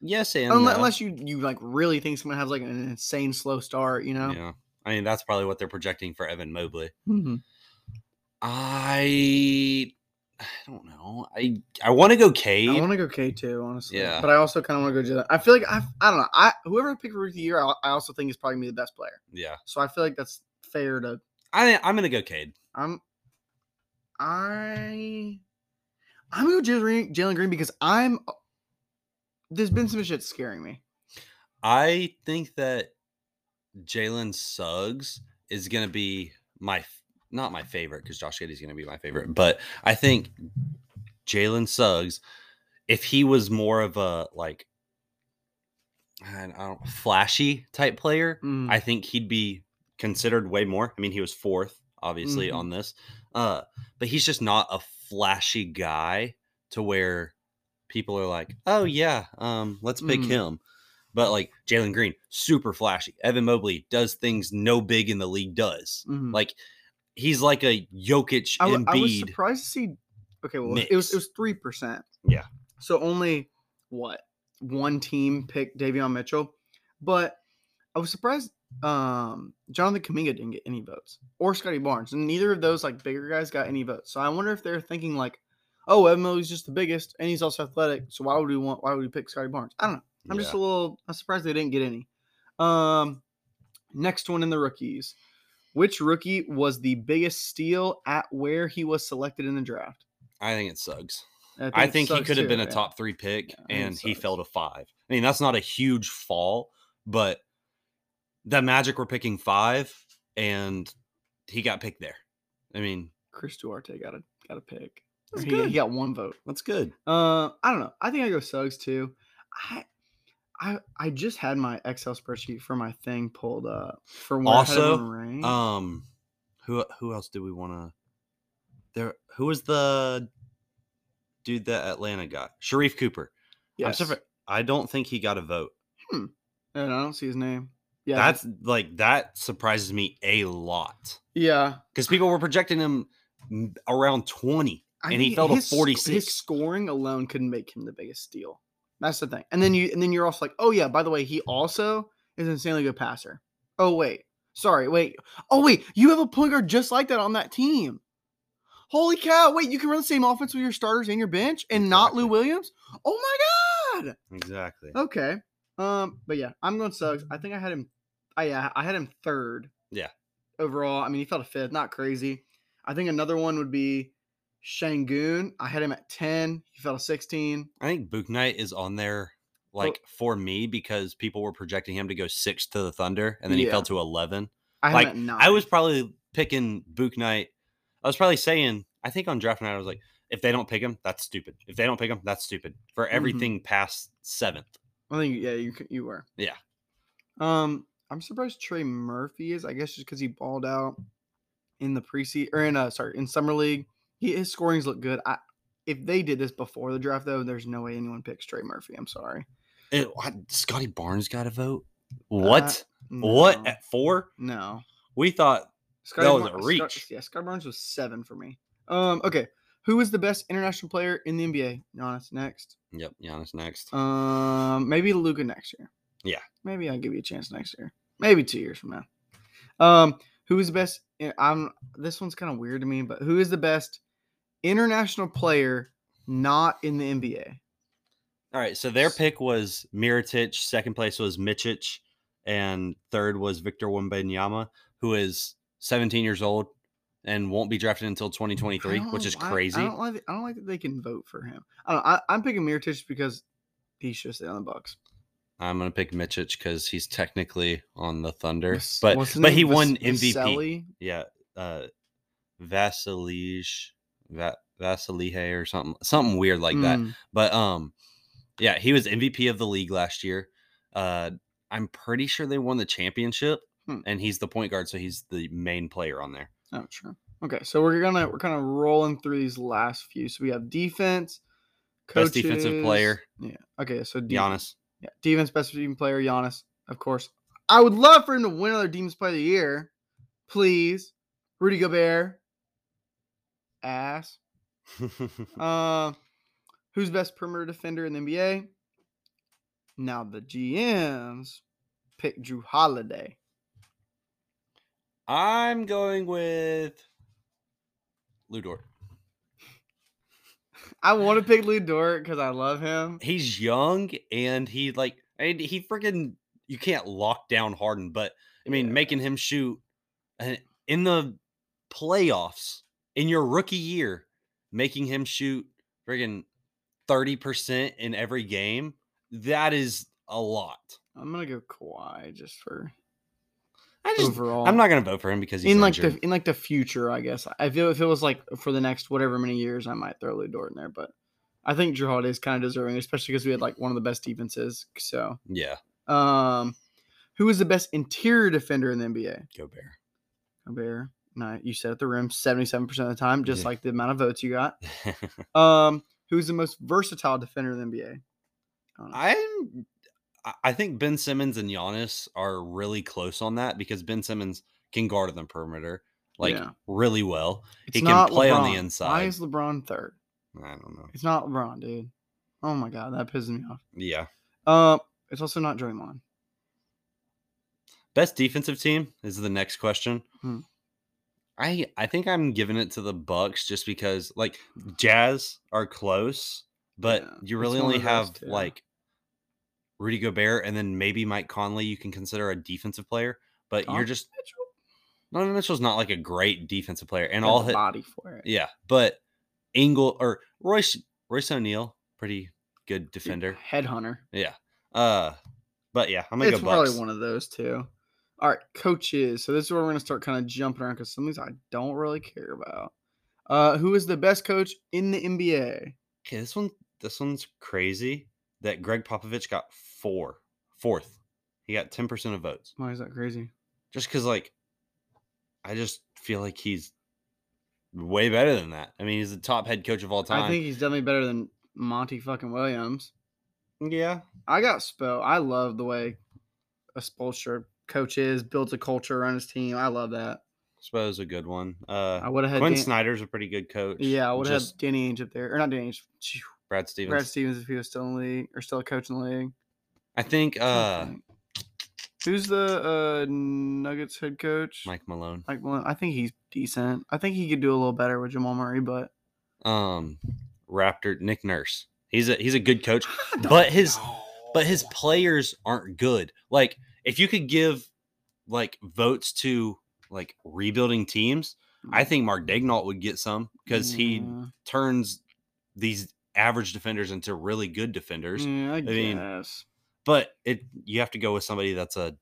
yes, and unless, no. unless you you like really think someone has like an insane slow start. You know. yeah. I mean, that's probably what they're projecting for Evan Mobley. Mhm. I, I don't know. I I want to go Cade. I want to go K too, honestly. Yeah. But I also kind of want to go Jalen. I feel like I I don't know. I whoever I pick for rookie the year, I, I also think is probably gonna be the best player. yeah, So I feel like that's fair to I I'm gonna go Cade. I'm I I'm gonna go Jalen Green, because I'm there's been some shit scaring me. I think that Jalen Suggs is going to be my not my favorite because Josh Giddey's going to be my favorite, but I think Jalen Suggs, if he was more of a like I don't flashy type player, Mm, I think he'd be considered way more. I mean, he was fourth, obviously, Mhm. on this. Uh, but he's just not a flashy guy to where people are like, oh yeah, um, let's pick Mhm. him. But like Jalen Green, super flashy. Evan Mobley does things no big in the league does. mhm. Like he's like a Jokic I, w- I was Embiid. surprised to see. Okay, well, it was it was three percent. Yeah. So only what one team picked Davion Mitchell, but I was surprised. Um, Jonathan Kuminga didn't get any votes, or Scottie Barnes, and neither of those like bigger guys got any votes. So I wonder if they're thinking like, oh, Evan Mobley's just the biggest, and he's also athletic. So why would we want? Why would we pick Scottie Barnes? I don't know. I'm just a little. I'm surprised they didn't get any. Um, next one in the rookies. Which rookie was the biggest steal at where he was selected in the draft? I think it Suggs. I I think he could have been a top three pick, Yeah, and he fell to five. I mean, that's not a huge fall, but the Magic were picking five, and he got picked there. I mean, Chris Duarte got a got a pick. That's He, good. he got one vote. that's good. Uh, I don't know. I think I go Suggs too. I I I just had my Excel spreadsheet for my thing pulled up for where I had Also, everyone ranked. Um, who who else do we want to? There, who was the dude that Atlanta got? Sharife Cooper. I'm yes. I don't think he got a vote. hmm. And I don't see his name. Yeah, That's like that surprises me a lot yeah. because people were projecting him around twenty. I And he think fell to his sc- 46. His scoring alone couldn't make him the biggest steal. That's the thing. And then you and then you're also like, oh yeah, by the way, he also is an insanely good passer. Oh wait, sorry, wait. Oh wait, you have a point guard just like that on that team. Holy cow! Wait, you can run the same offense with your starters and your bench, and not Lou Williams. Oh my god. Exactly. Okay. Um, but yeah, I'm going Suggs. I think I had him. I yeah, I had him third. Yeah. Overall, I mean, he fell to fifth. Not crazy. I think another one would be Sengun. I had him at ten. He fell to sixteen. I think Bouknight is on there like for me because people were projecting him to go six to the Thunder and then he Yeah. fell to eleven. I Like, him at nine. I was probably picking Bouknight. I was probably saying, I think on draft night, I was like, if they don't pick him, that's stupid. If they don't pick him, that's stupid. For Mm-hmm. everything past seventh. I think yeah, you you were. Yeah. Um, I'm surprised Trey Murphy is. I guess just because he balled out in the preseason or in uh sorry in summer league. He, his scorings look good. I if they did this before the draft though, there's no way anyone picks Trey Murphy. I'm sorry. It, Scottie Barnes got a vote? What? Uh, What? At four? No. We thought Scottie was a Bar- Scott- reach. yeah, Scottie Barnes was seven for me. Um, okay. Who is the best international player in the NBA? Giannis next. Yep, Giannis next. Um, maybe Luka next year. Yeah. Maybe I'll give you a chance next year. Maybe two years from now. Um, who is the best? eh, I'm. This one's kind of weird to me, but who is the best international player not in the NBA? All right, so their pick was Mirotic, second place was Micic, and third was Victor Wembanyama, who is 17 years old and won't be drafted until 2023, which is crazy. I don't like. I don't like that they can vote for him. I don't. I, I'm picking Mirotic because he should stay on the Bucks. I'm gonna pick Micic because he's technically on the Thunder, Vas- but but name? he won MVP. Yeah, uh, Vasilij, Va- Vasilije or something, something weird like that. Mm, But um, yeah, he was MVP of the league last year. Uh, I'm pretty sure they won the championship, Hmm. and he's the point guard, so he's the main player on there. Oh, true. Okay, so we're gonna we're kind of rolling through these last few. So we have defense, Best defensive player, Yeah. Okay, so de- Giannis. Yeah, defense best team player Giannis, of course. I would love for him to win another defense player of the year, please. Rudy Gobert, ass. Uh, who's best perimeter defender in the NBA? Now the GMs pick Jrue Holiday. I'm going with Lu Dort. I want to pick Lu Dort because I love him. He's young and he like and he freaking you can't lock down Harden, but I mean Yeah. making him shoot in the playoffs in your rookie year, making him shoot friggin' 30% in every game, that is a lot. I'm gonna go Kawhi just for I just overall. I'm not gonna vote for him because he's in like injured. the in like the future, I guess. I feel if it was like for the next whatever many years, I might throw Lu Dort in there. But I think Jrue Holiday is kind of deserving, especially because we had like one of the best defenses. So, yeah, um, who is the best interior defender in the NBA? go bear. Gobert. No, you said at the rim seventy seven percent of the time, just Yeah. like the amount of votes you got. Um, who's the most versatile defender in the NBA? I. I'm I- think Ben Simmons and Giannis are really close on that because Ben Simmons can guard on the perimeter like Yeah. really well. It's he can play on the inside. Why is LeBron third? I don't know. It's not LeBron, dude. Oh my god, that pisses me off. Yeah. Um, it's also not Draymond. Best defensive team is the next question. Hmm. I I think I'm giving it to the Bucks just because like Jazz are close, but Yeah, you really only have two. like Rudy Gobert and then maybe Mike Conley you can consider a defensive player, but you're just Mitchell Donovan Mitchell's not like a great defensive player. And all his body for it. yeah, but Ingles or Royce Royce O'Neale, pretty good defender. Headhunter. Yeah. Uh but yeah, I'm gonna It's go Bucks. probably one of those two. All right, coaches. So this is where we're gonna start kind of jumping around because some of these I don't really care about. Uh, who is the best coach in the NBA? Okay, this one this one's crazy that Gregg Popovich got four, fourth. He got 10% of votes. Why is that crazy? Just because like I just feel like he's way better than that. I mean, he's the top head coach of all time. I think he's definitely better than Monty fucking Williams. yeah. I got Spo. I love the way a Spoelstra coach is, builds a culture around his team. I love that. Suppose a good one. Uh I would have had Quinn Dan- Snyder's a pretty good coach. Yeah, I would have Just had Danny Ainge up there, or not Danny Ainge. phew, Brad Stevens. Brad Stevens if he was still in the league or still a coach in the league. I think uh who's the uh, Nuggets head coach? Mike Malone. Mike Malone. I think he's decent. I think he could do a little better with Jamal Murray, but Um Raptor Nick Nurse. He's a he's a good coach. But his- know. but his players aren't good. Like if you could give like votes to like rebuilding teams, I think Mark Daigneault would get some because he turns these average defenders into really good defenders. Yeah, I, mean, guess. But it you have to go with somebody that's a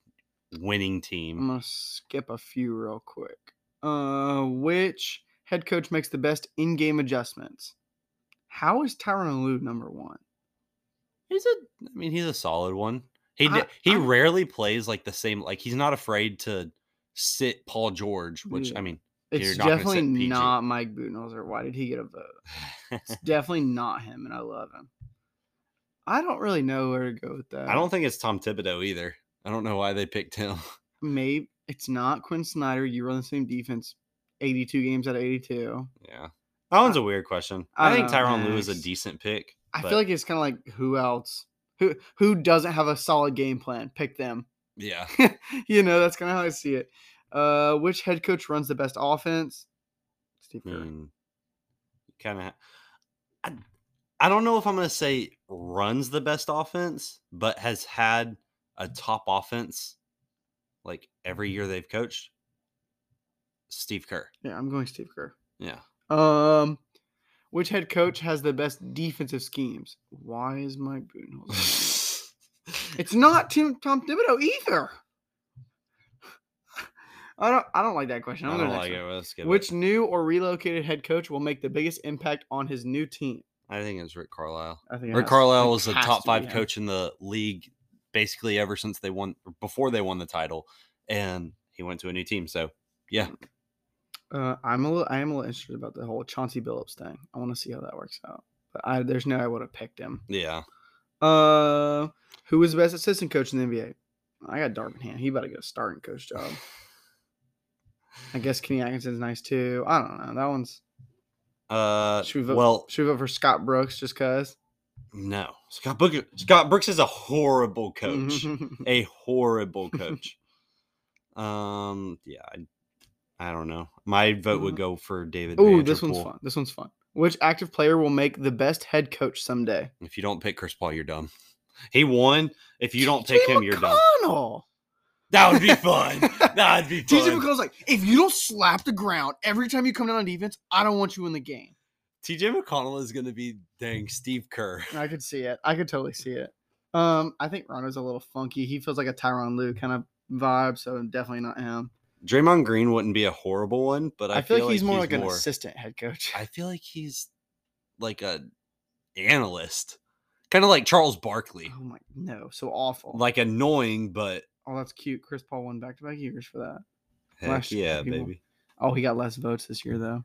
winning I'm team. gonna skip a few real quick. Uh, which head coach makes the best in-game adjustments? How is Tyronn Lue number one? He's a I mean he's a solid one. He I- he I- rarely plays like the same like he's not afraid to sit Paul George, which Yeah. I mean It's definitely not Mike Budenholzer. Why did he get a vote? It's definitely not him, and I love him. I don't really know where to go with that. I don't think it's Tom Thibodeau either. I don't know why they picked him. Maybe it's not Quinn Snyder. You run the same defense, eighty-two games out of eighty-two. Yeah. That one's a weird question. I I, think Tyronn Lue is a decent pick. I but feel like it's kind of like who else? Who who doesn't have a solid game plan? Pick them. yeah. you know, that's kind of how I see it. Uh, which head coach runs the best offense? Steve Kerr. mean, kind of. I, I don't know if I'm going to say runs the best offense, but has had a top offense like every year they've coached. Steve Kerr. Yeah, I'm going Steve Kerr. Yeah. Um, which head coach has the best defensive schemes? Why is Mike Budenholzer? It's not Tim Tom Thibodeau either. I don't. I don't like that question. I I'm don't like it. Let's skip Which it. new or relocated head coach will make the biggest impact on his new team? I think it's Rick Carlisle. I think Rick has- Carlisle was the top to five him. coach in the league basically ever since they won before they won the title, and he went to a new team. So yeah, Uh, I'm a little. I am a little interested about the whole Chauncey Billups thing. I want to see how that works out. But I, there's no. I would have picked him. yeah. Uh, who was the best assistant coach in the NBA? I got Darvin Ham. He about to get a starting coach job. I guess Kenny Atkinson's nice too. I don't know. That one's. Uh, Should we vote? well, should we vote for Scott Brooks just cause? no. Scott Brooks. Scott Brooks is a horrible coach. a horrible coach. um, yeah, I, I don't know. My vote would go for David. Oh, this one's fun. This one's fun. Which active player will make the best head coach someday? If you don't pick Chris Paul, you're dumb. He won. If you don't pick him, you're dumb. That would be fun. That'd be fun. TJ. McConnell's like, if you don't slap the ground every time you come down on defense, I don't want you in the game. TJ McConnell is gonna be dang Steve Kerr. I could see it. I could totally see it. Um, I think Rondo's a little funky. He feels like a Tyronn Lue kind of vibe, so definitely not him. Draymond Green wouldn't be a horrible one, but I, I, feel, like he's more like an assistant head coach. I feel like he's like a analyst, kind of like Charles Barkley, oh my no, so awful. like annoying, but oh, that's cute. Chris Paul won back to back years for that. heck Last yeah, baby, Oh, he got less votes this year though.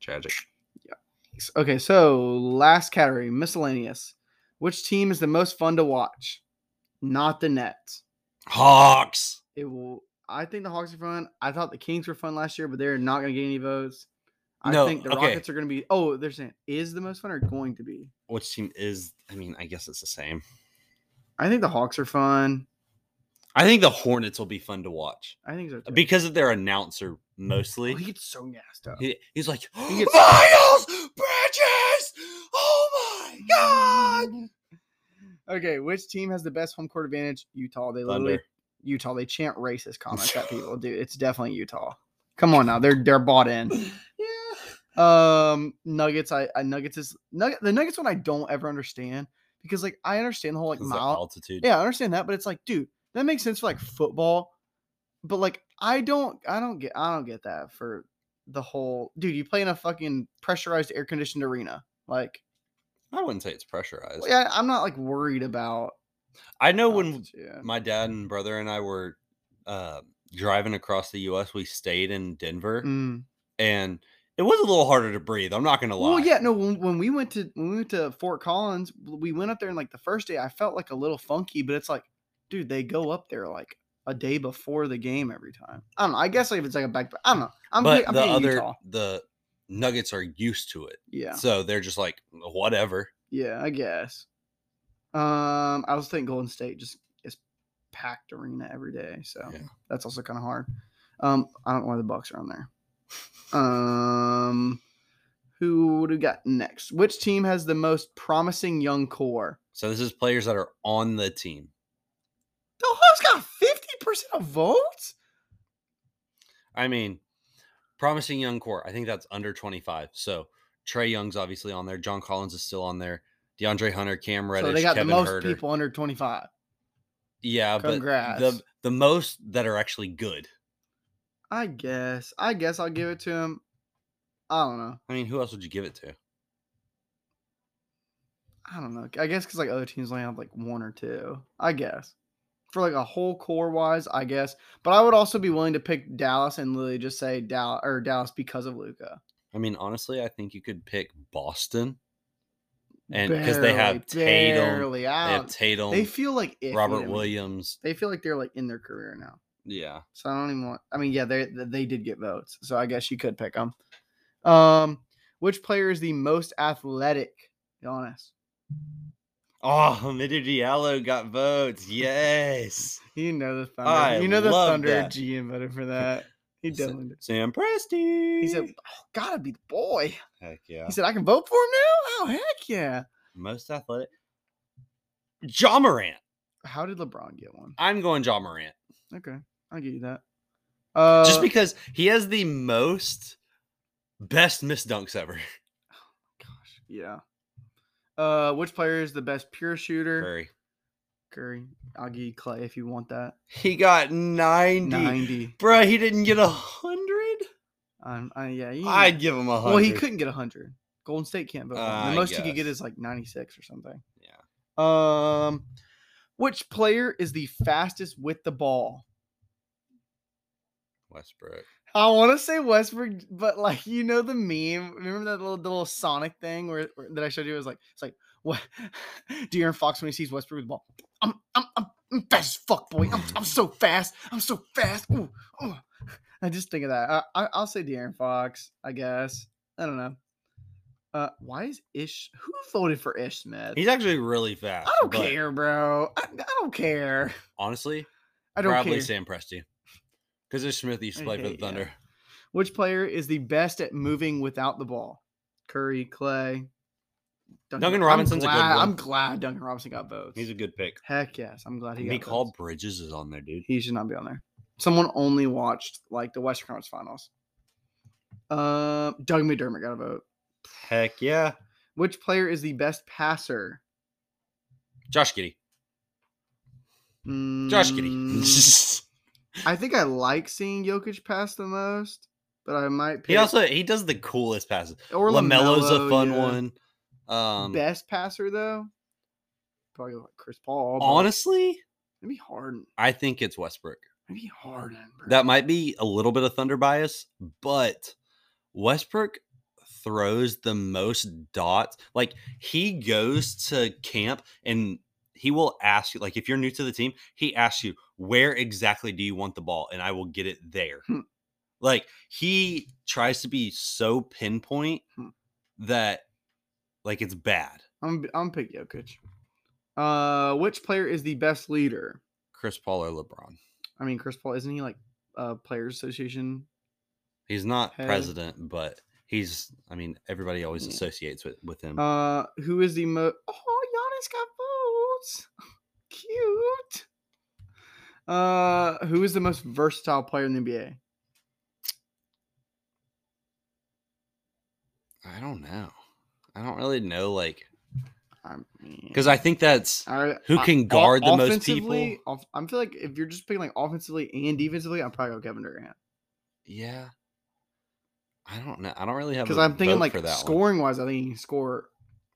tragic. Yeah. Okay, so last category, miscellaneous. Which team is the most fun to watch? Not the Nets. Hawks. It will. I think the Hawks are fun. I thought the Kings were fun last year, but they're not going to get any votes. I No, think the okay. Rockets are going to be. Oh, they're saying is the most fun or going to be? Which team is? I mean, I guess it's the same. I think the Hawks are fun. I think the Hornets will be fun to watch I think so. Too. because of their announcer mostly. oh, he gets so gassed up. He, he's like, He gets- Miles Bridges! Oh my God! Okay, which team has the best home court advantage? Utah. They literally Thunder. Utah. They chant racist comments at people. Dude, it's definitely Utah. Come on now, they're they're bought in. Yeah. Um, Nuggets. I, I Nuggets is Nugget. The Nuggets one I don't ever understand because like I understand the whole like mile. altitude. Yeah, I understand that, but it's like, dude, that makes sense for like football, but like I don't, I don't get, I don't get that for the whole. Dude, you play in a fucking pressurized, air conditioned arena. Like, I wouldn't say it's pressurized. yeah, I'm not like worried about. I know when altitude. my dad and brother and I were uh, driving across the U.S., we stayed in Denver, Mm. and it was a little harder to breathe. I'm not gonna lie. Well, yeah, no. When, when we went to when we went to Fort Collins, we went up there and like the first day, I felt like a little funky, but it's like, dude, they go up there like a day before the game every time. I don't know. I guess like if it's like a back, I don't know. I'm, but I'm the other Utah. the Nuggets are used to it, yeah, so they're just like whatever. yeah, I guess. Um, I was thinking Golden State just is packed arena every day, so Yeah. that's also kind of hard. Um, I don't know why the Bucks are on there. Um, who would have got next? Which team has the most promising young core? So this is players that are on the team. The Hawks got fifty percent of votes. I mean, promising young core. I think that's under 25. So Trae Young's obviously on there. John Collins is still on there. DeAndre Hunter, Cam Reddish, so they got Kevin the most Huerter. people under twenty five. Yeah, but Congrats. the the most that are actually good. I guess. I guess I'll give it to him. I don't know. I mean, who else would you give it to? I don't know. I guess because like other teams only have like one or two. I guess for like a whole core wise, I guess. But I would also be willing to pick Dallas and literally just say Dallas or Dallas because of Luka. I mean, honestly, I think you could pick Boston, and because they have Tatum, barely. they have Tatum, They feel like iffy Robert. Williams. They feel like they're like in their career now. Yeah, So I don't even want. I mean, yeah, they they did get votes, so I guess you could pick them. Um, which player is the most athletic? Be honest. Oh, Hamidou Diallo got votes. Yes. You know the Thunder. I you know the Thunder that. GM voted for that. He definitely. Sam Presti. He said, oh, "Gotta be the boy." "Heck yeah." He said, "I can vote for him now." Oh heck yeah! Most athletic. Ja Morant. How did LeBron get one? I'm going Ja Morant Okay, I'll give you that. Uh, just because he has the most best missed dunks ever. Oh, gosh, yeah. Uh, which player is the best pure shooter? Curry. Curry. I'll give you Clay if you want that. He got 90. 90. Bruh, he didn't get a 100? Um, uh, yeah. You, I'd give him a 100. well, he couldn't get a 100. Golden State can't vote. I the most he could get is like 96 or something. Yeah. Um, which player is the fastest with the ball? Westbrook. I want to say Westbrook, but like you know the meme. Remember that little the little Sonic thing where, where- that I showed you? It was like it's like what De'Aaron Fox when he sees Westbrook with the ball. I'm I'm I'm, I'm fast as fuck, boy. I'm, I'm so fast. I'm so fast. Ooh, ooh. I just think of that. I, I I'll say De'Aaron Fox. I guess I don't know. Uh, why is Ish? Who voted for Ish Smith? He's actually really fast. I don't care, bro. I, I don't care. Honestly, I don't probably care. Sam Presti. Because there's Smith used to play for the yeah. Thunder. Which player is the best at moving without the ball? Curry, Clay. Duncan I'm Robinson's a good glad- one. I'm glad Duncan Robinson got votes. He's a good pick. Heck yes, I'm glad he got Mikal votes. Bridges is on there, dude. He should not be on there. Someone only watched like the Western Conference Finals. Um, Doug McDermott got a vote. Heck yeah. Which player is the best passer? Josh Giddey. Josh Giddey. I think I like seeing Jokic pass the most, but I might. Pick he also he does the coolest passes. or Lamelo's a fun yeah. one. Um best passer though, probably like Chris Paul. honestly, maybe Harden. I think it's Westbrook. Maybe Harden. Bro. That might be a little bit of thunder bias, but Westbrook throws the most dots. Like he goes to camp and he will ask you, like if you're new to the team, he asks you, where exactly do you want the ball? And I will get it there. Hmm. like he tries to be so pinpoint Hmm. that like it's bad. I'm I'm pick Jokic. Uh, which player is the best leader? Chris Paul or LeBron. I mean, Chris Paul isn't he like uh Players Association? He's not Head. president, but he's I mean, everybody always Yeah. associates with, with him. Uh, who is the most? Oh, Giannis got. Cute. Uh, who is the most versatile player in the NBA? I don't know. I don't really know, like, I mean, because I think that's I- who can guard the most people. off- I feel like if you're just picking like offensively and defensively, I'm probably go Kevin Durant yeah. I don't know. I don't really have because i I'm thinking like for that one. scoring wise, I think he can score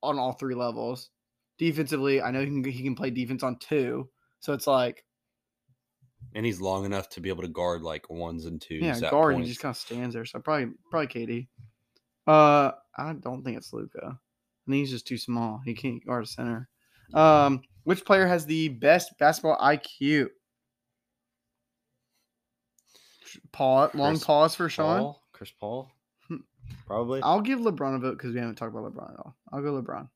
on all three levels. Defensively, I know he can he can play defense on two, so it's like and he's long enough to be able to guard like ones and twos. yeah, at guard. He just kind of stands there. So probably probably KD. Uh, I don't think it's Luka. I think he's just too small. He can't guard a center. Um, which player has the best basketball IQ? Pause. Long Chris pause for Sean. Paul? Chris Paul, Hmm. probably. I'll give LeBron a vote because we haven't talked about LeBron at all. I'll go LeBron.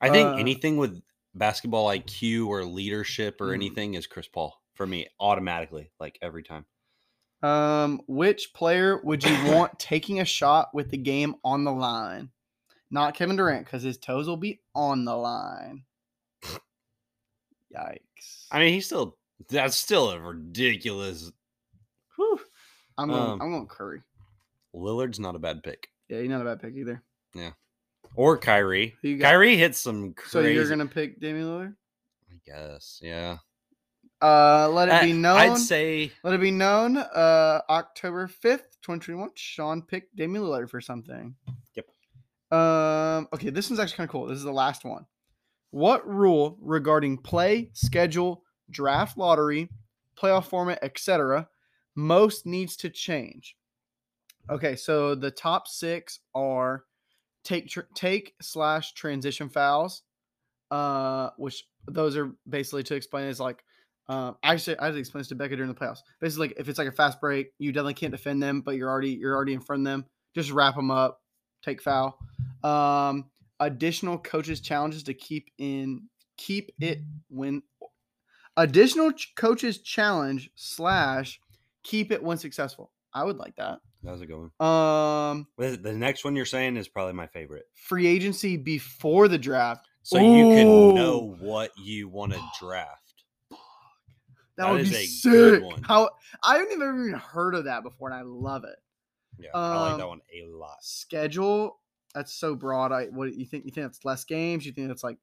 I think uh, anything with basketball IQ or leadership or Mhm. anything is Chris Paul for me automatically, like every time. Um, which player would you want taking a shot with the game on the line? Not Kevin Durant because his toes will be on the line. Yikes! I mean, he's still that's still a ridiculous. Whew. I'm going. um, I'm going Curry. Lillard's not a bad pick, Yeah, he's not a bad pick either. Or Kyrie. Who you got? Kyrie hits some So you're gonna pick Damian Lillard? I guess, yeah. Uh, let it be Uh, known. I'd say let it be known. Uh, October fifth, twenty twenty one. Sean picked Damian Lillard for something. Yep. Um. Okay, this one's actually kind of cool. This is the last one. What rule regarding play, schedule, draft lottery, playoff format, etc., most needs to change? Okay, so the top six are take tr- take slash transition fouls, uh, which those are basically to explain is like, uh, I should I had to explain this to Becca during the playoffs. Basically, like if it's like a fast break, you definitely can't defend them, but you're already you're already in front of them. Just wrap them up, take foul. Um, additional coaches challenges to keep in keep it when additional ch- coaches challenge slash keep it when successful. I would like that. That was a good one. Um, The next one you're saying is probably my favorite. free agency before the draft. So you can know what you want to draft. That, That would is be a good sick. one. How I haven't even heard of that before, and I love it. Yeah, I like that Um, one a lot. Schedule. That's so broad. I what you think? You think that's less games? You think that's like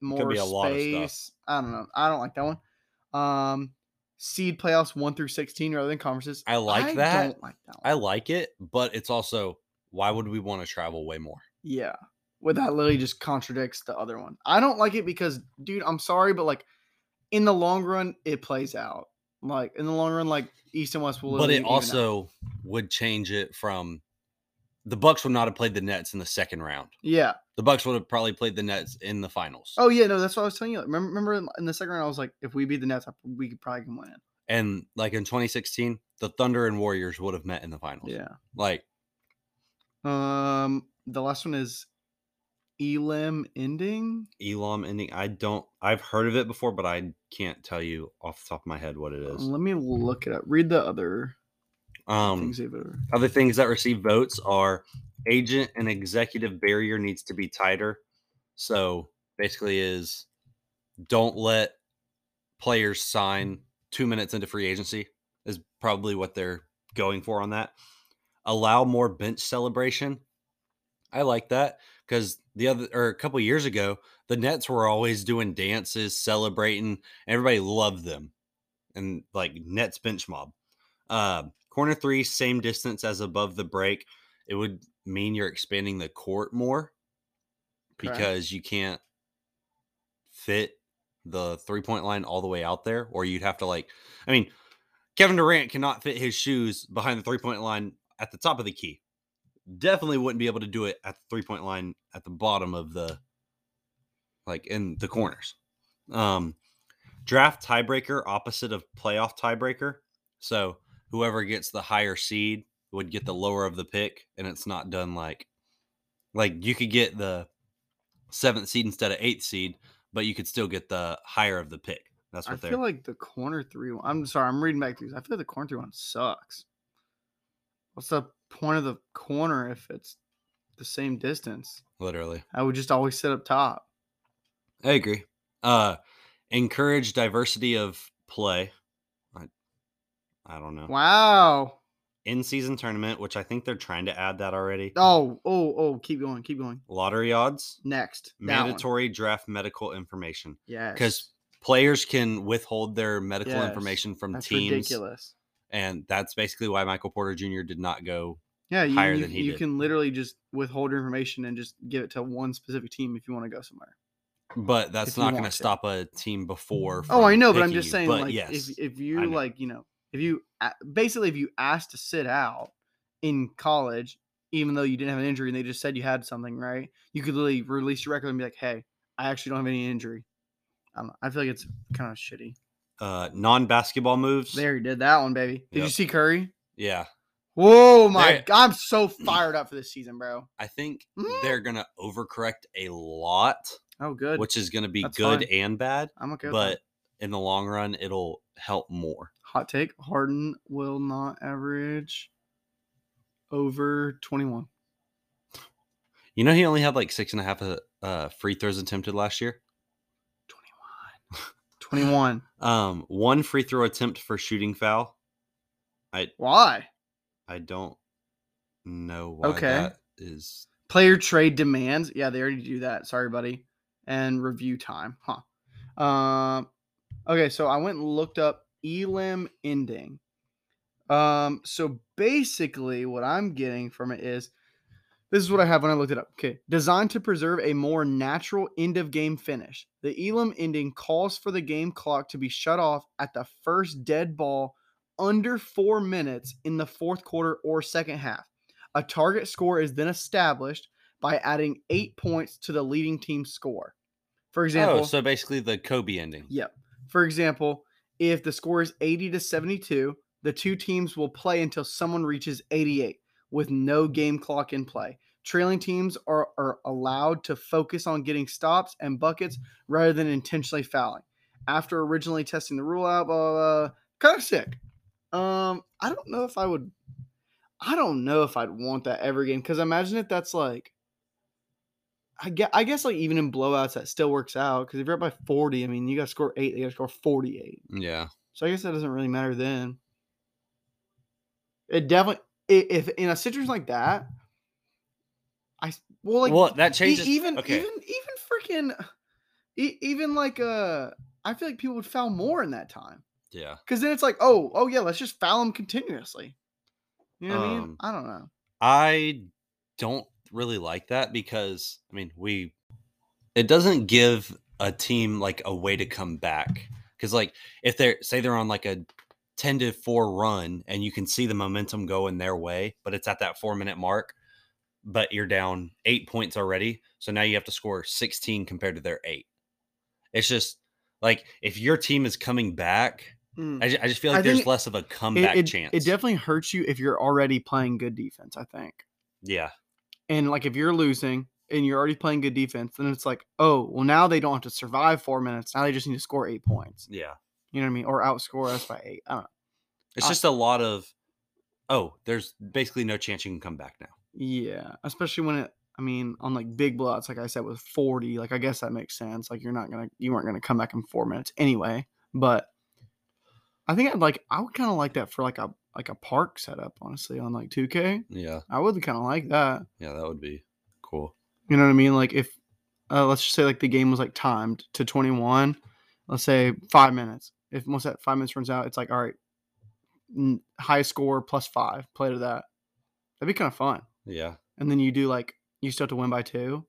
more be a lot of stuff. space. I don't know. I don't like that one. Um, seed playoffs one through sixteen rather than conferences. I like that. Don't like that one. I like it, but it's also why would we want to travel way more? Yeah. Well, that literally just contradicts the other one. I don't like it because, dude, I'm sorry, but like in the long run, it plays out. Like in the long run, like East and West will. But it even out. also would change it from the Bucks would not have played the Nets in the second round. yeah. The Bucks would have probably played the Nets in the finals. Oh yeah, no, that's what I was telling you. Remember, remember in- the second round, I was like, if we beat the Nets, we could probably can win. And like in 2016, the Thunder and Warriors would have met in the finals. Yeah. Like Um, the last one is Elam ending. Elam ending. I don't I've heard of it before, but I can't tell you off the top of my head what it is. Let me look it up. Read the other Um things. Other things that receive votes are agent and executive barrier needs to be tighter. So basically is don't let players sign two minutes into free agency is probably what they're going for on that. Allow more bench celebration. I like that because the other or a couple years ago, the Nets were always doing dances, celebrating, everybody loved them. And like Nets bench mob. Uh, corner three, same distance as above the break. It would mean you're expanding the court more because you can't fit the three point line all the way out there, or you'd have to like, I mean, Kevin Durant cannot fit his shoes behind the three point line at the top of the key. Definitely wouldn't be able to do it at the three point line at the bottom of the, like in the corners. Um, draft tiebreaker opposite of playoff tiebreaker. So whoever gets the higher seed would get the lower of the pick, and it's not done like, like you could get the seventh seed instead of eighth seed, but you could still get the higher of the pick. That's what they're. feel like the corner three one. I'm sorry, I'm reading back through. these. I feel like the corner three one sucks. What's the point of the corner if it's the same distance? literally. I would just always sit up top. I agree. Uh encourage diversity of play. I, don't know. Wow. In season tournament, which I think they're trying to add that already. Oh, oh, oh, keep going, keep going. Lottery odds, Next. mandatory draft medical information. Yes. Because players can withhold their medical Yes, information from teams. that's teams. ridiculous. And that's basically why Michael Porter Jr. did not go. Yeah, you, higher you, than he you did. can literally just withhold your information and just give it to one specific team if you want to go somewhere. But that's If not going to stop a team before. Oh, I know, but I'm just you. saying, But like, yes, if if you like, you know, if you basically if you asked to sit out in college, even though you didn't have an injury, and they just said you had something, right? You could literally release your record and be like, "Hey, I actually don't have any injury." Know. I feel like it's kind of shitty. uh, non-basketball moves. There you did that one, baby. Did you see Curry? Yeah, Whoa, my! God, I'm so fired up for this season, bro. I think Mm. they're going to overcorrect a lot, Oh, good. which is going to be That's good fine. and bad. I'm okay. But in the long run, it'll help more. Hot take: Harden will not average over 21. You know, he only had like six and a half uh, uh, free throws attempted last year. 21. Um, one free throw attempt for shooting foul. I why? I don't know why Okay. that is. Player trade demands. Yeah, they already do that. Sorry, buddy. And review time. Huh. Um. Okay, so I went and looked up Elam ending. Um. So basically, what I'm getting from it is this is what I have when I looked it up. Okay, designed to preserve a more natural end of game finish. The Elam ending calls for the game clock to be shut off at the first dead ball under four minutes in the fourth quarter or second half. A target score is then established by adding eight points to the leading team's score. For example, oh, so basically the Kobe ending. Yep. For example, if the score is 80 to 72, the two teams will play until someone reaches 88 with no game clock in play. Trailing teams are, are allowed to focus on getting stops and buckets rather than intentionally fouling. After originally testing the rule out, blah, blah, blah, kind of sick. Um, I don't know if I would. I don't know if I'd want that every game because imagine if that's like I guess, I guess like even in blowouts that still works out because if you're up by 40, I mean you got to score eight, you got to score 48. Yeah. So I guess that doesn't really matter then. It definitely if in a situation like that, I well like well, that changes. even okay. even even freaking even like uh, I feel like people would foul more in that time Yeah. because then it's like, oh, oh yeah, let's just foul them continuously. You know what I mean? Um, I don't know. I don't really like that because I mean we it doesn't give a team like a way to come back because like if they're say they're on like a 10 to 4 run and you can see the momentum going their way but it's at that 4 minute mark but you're down 8 points already so now you have to score 16 compared to their 8 it's just like if your team is coming back Mm. I, ju- I just feel like there's less of a It, comeback it, chance it definitely hurts you if you're already playing good defense. I think. yeah And like if you're losing and you're already playing good defense, then it's like, oh, well now they don't have to survive four minutes. Now they just need to score eight points. yeah You know what I mean? Or outscore us by eight. I don't know. It's I- just a lot of, oh, there's basically no chance you can come back now. Yeah, especially when it. I mean, on like big bloods, like I said, with forty, like I guess that makes sense. Like you're not gonna, you weren't gonna come back in four minutes anyway. But I think I'd like, I would kind of like that for like a like a park setup, honestly, on like two K. Yeah, I would kind of like that. yeah, that would be cool. You know what I mean? Like if, uh, let's just say like the game was like timed to twenty one, let's say five minutes. If once that five minutes runs out, it's like all right, n- high score plus five, play to that. That'd be kind of fun. Yeah, And then you do like you still have to win by two.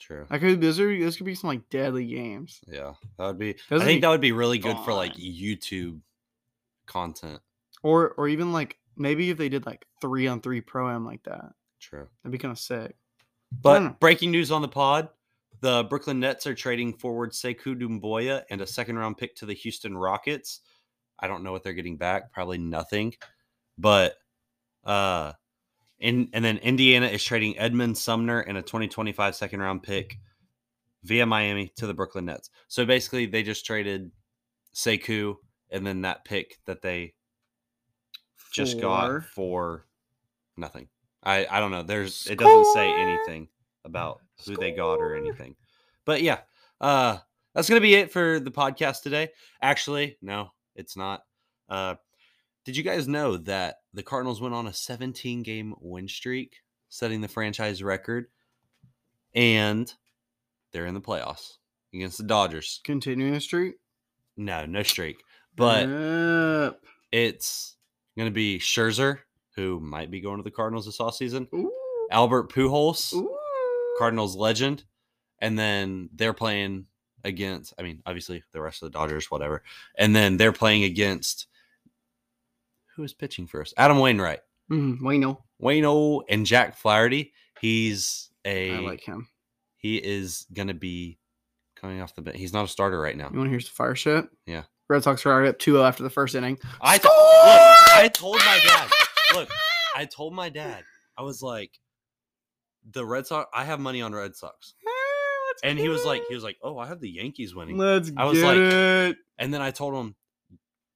true. I could those are those could be some like deadly games. Yeah, that would be. Those I would think be that would be really good for like. YouTube content. Or or even like maybe if they did like three on three pro am like that. True. That'd be kind of sick. But breaking news on the pod: the Brooklyn Nets are trading forward Sekou Doumbouya and a second round pick to the Houston Rockets. I don't know what they're getting back. Probably nothing. But uh, in and then Indiana is trading Edmond Sumner and a 2025 second round pick via Miami to the Brooklyn Nets. So basically, they just traded Sekou and then that pick that they just got for nothing. I I don't know. There's it doesn't say anything about who they got or anything. But yeah, uh that's going to be it for the podcast today. Actually, no, it's not. Uh did you guys know that the Cardinals went on a 17 game win streak, setting the franchise record and they're in the playoffs against the Dodgers. Continuing the streak. No, no streak. But Yep. it's going to be Scherzer, who might be going to the Cardinals this offseason, Ooh. Albert Pujols, Ooh. Cardinals legend, and then they're playing against, I mean, obviously the rest of the Dodgers, whatever. And then they're playing against who is pitching first? Adam Wainwright. Mm, Wayno. Wayno and Jack Flaherty. He's a I like him. he is going to be coming off the bench. He's not a starter right now. You want to hear some fire shit? Yeah. Red Sox are already up 2 after the first inning. I Score! I told my dad. Look, I told my dad. I was like, the Red Sox. I have money on Red Sox, and he was like, he was like, oh, I have the Yankees winning. Let's I was get like, it. And then I told him,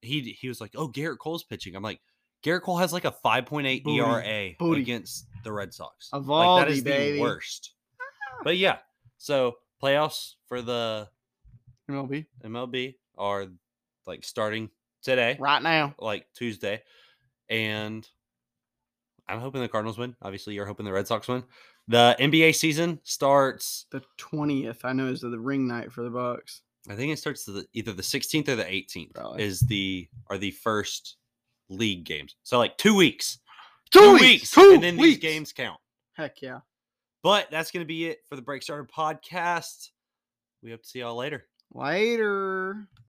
he he was like, oh, Gerrit Cole's pitching. I'm like, Gerrit Cole has like a 5.8 Booty. ERA Booty. against the Red Sox. Eovaldi, like that is baby. the worst. Ah. But yeah, so playoffs for the MLB MLB are like starting today. right now. like Tuesday, and I'm hoping the Cardinals win. Obviously, you're hoping the Red Sox win. The NBA season starts. The 20th, I know, is the ring night for the Bucks. I think it starts the, either the 16th or the 18th. Probably. Is the are the first league games. So like two weeks, Two weeks, two weeks. and then these games count. Heck yeah. But that's going to be it for the Break Starter podcast. We hope to see y'all later. Later.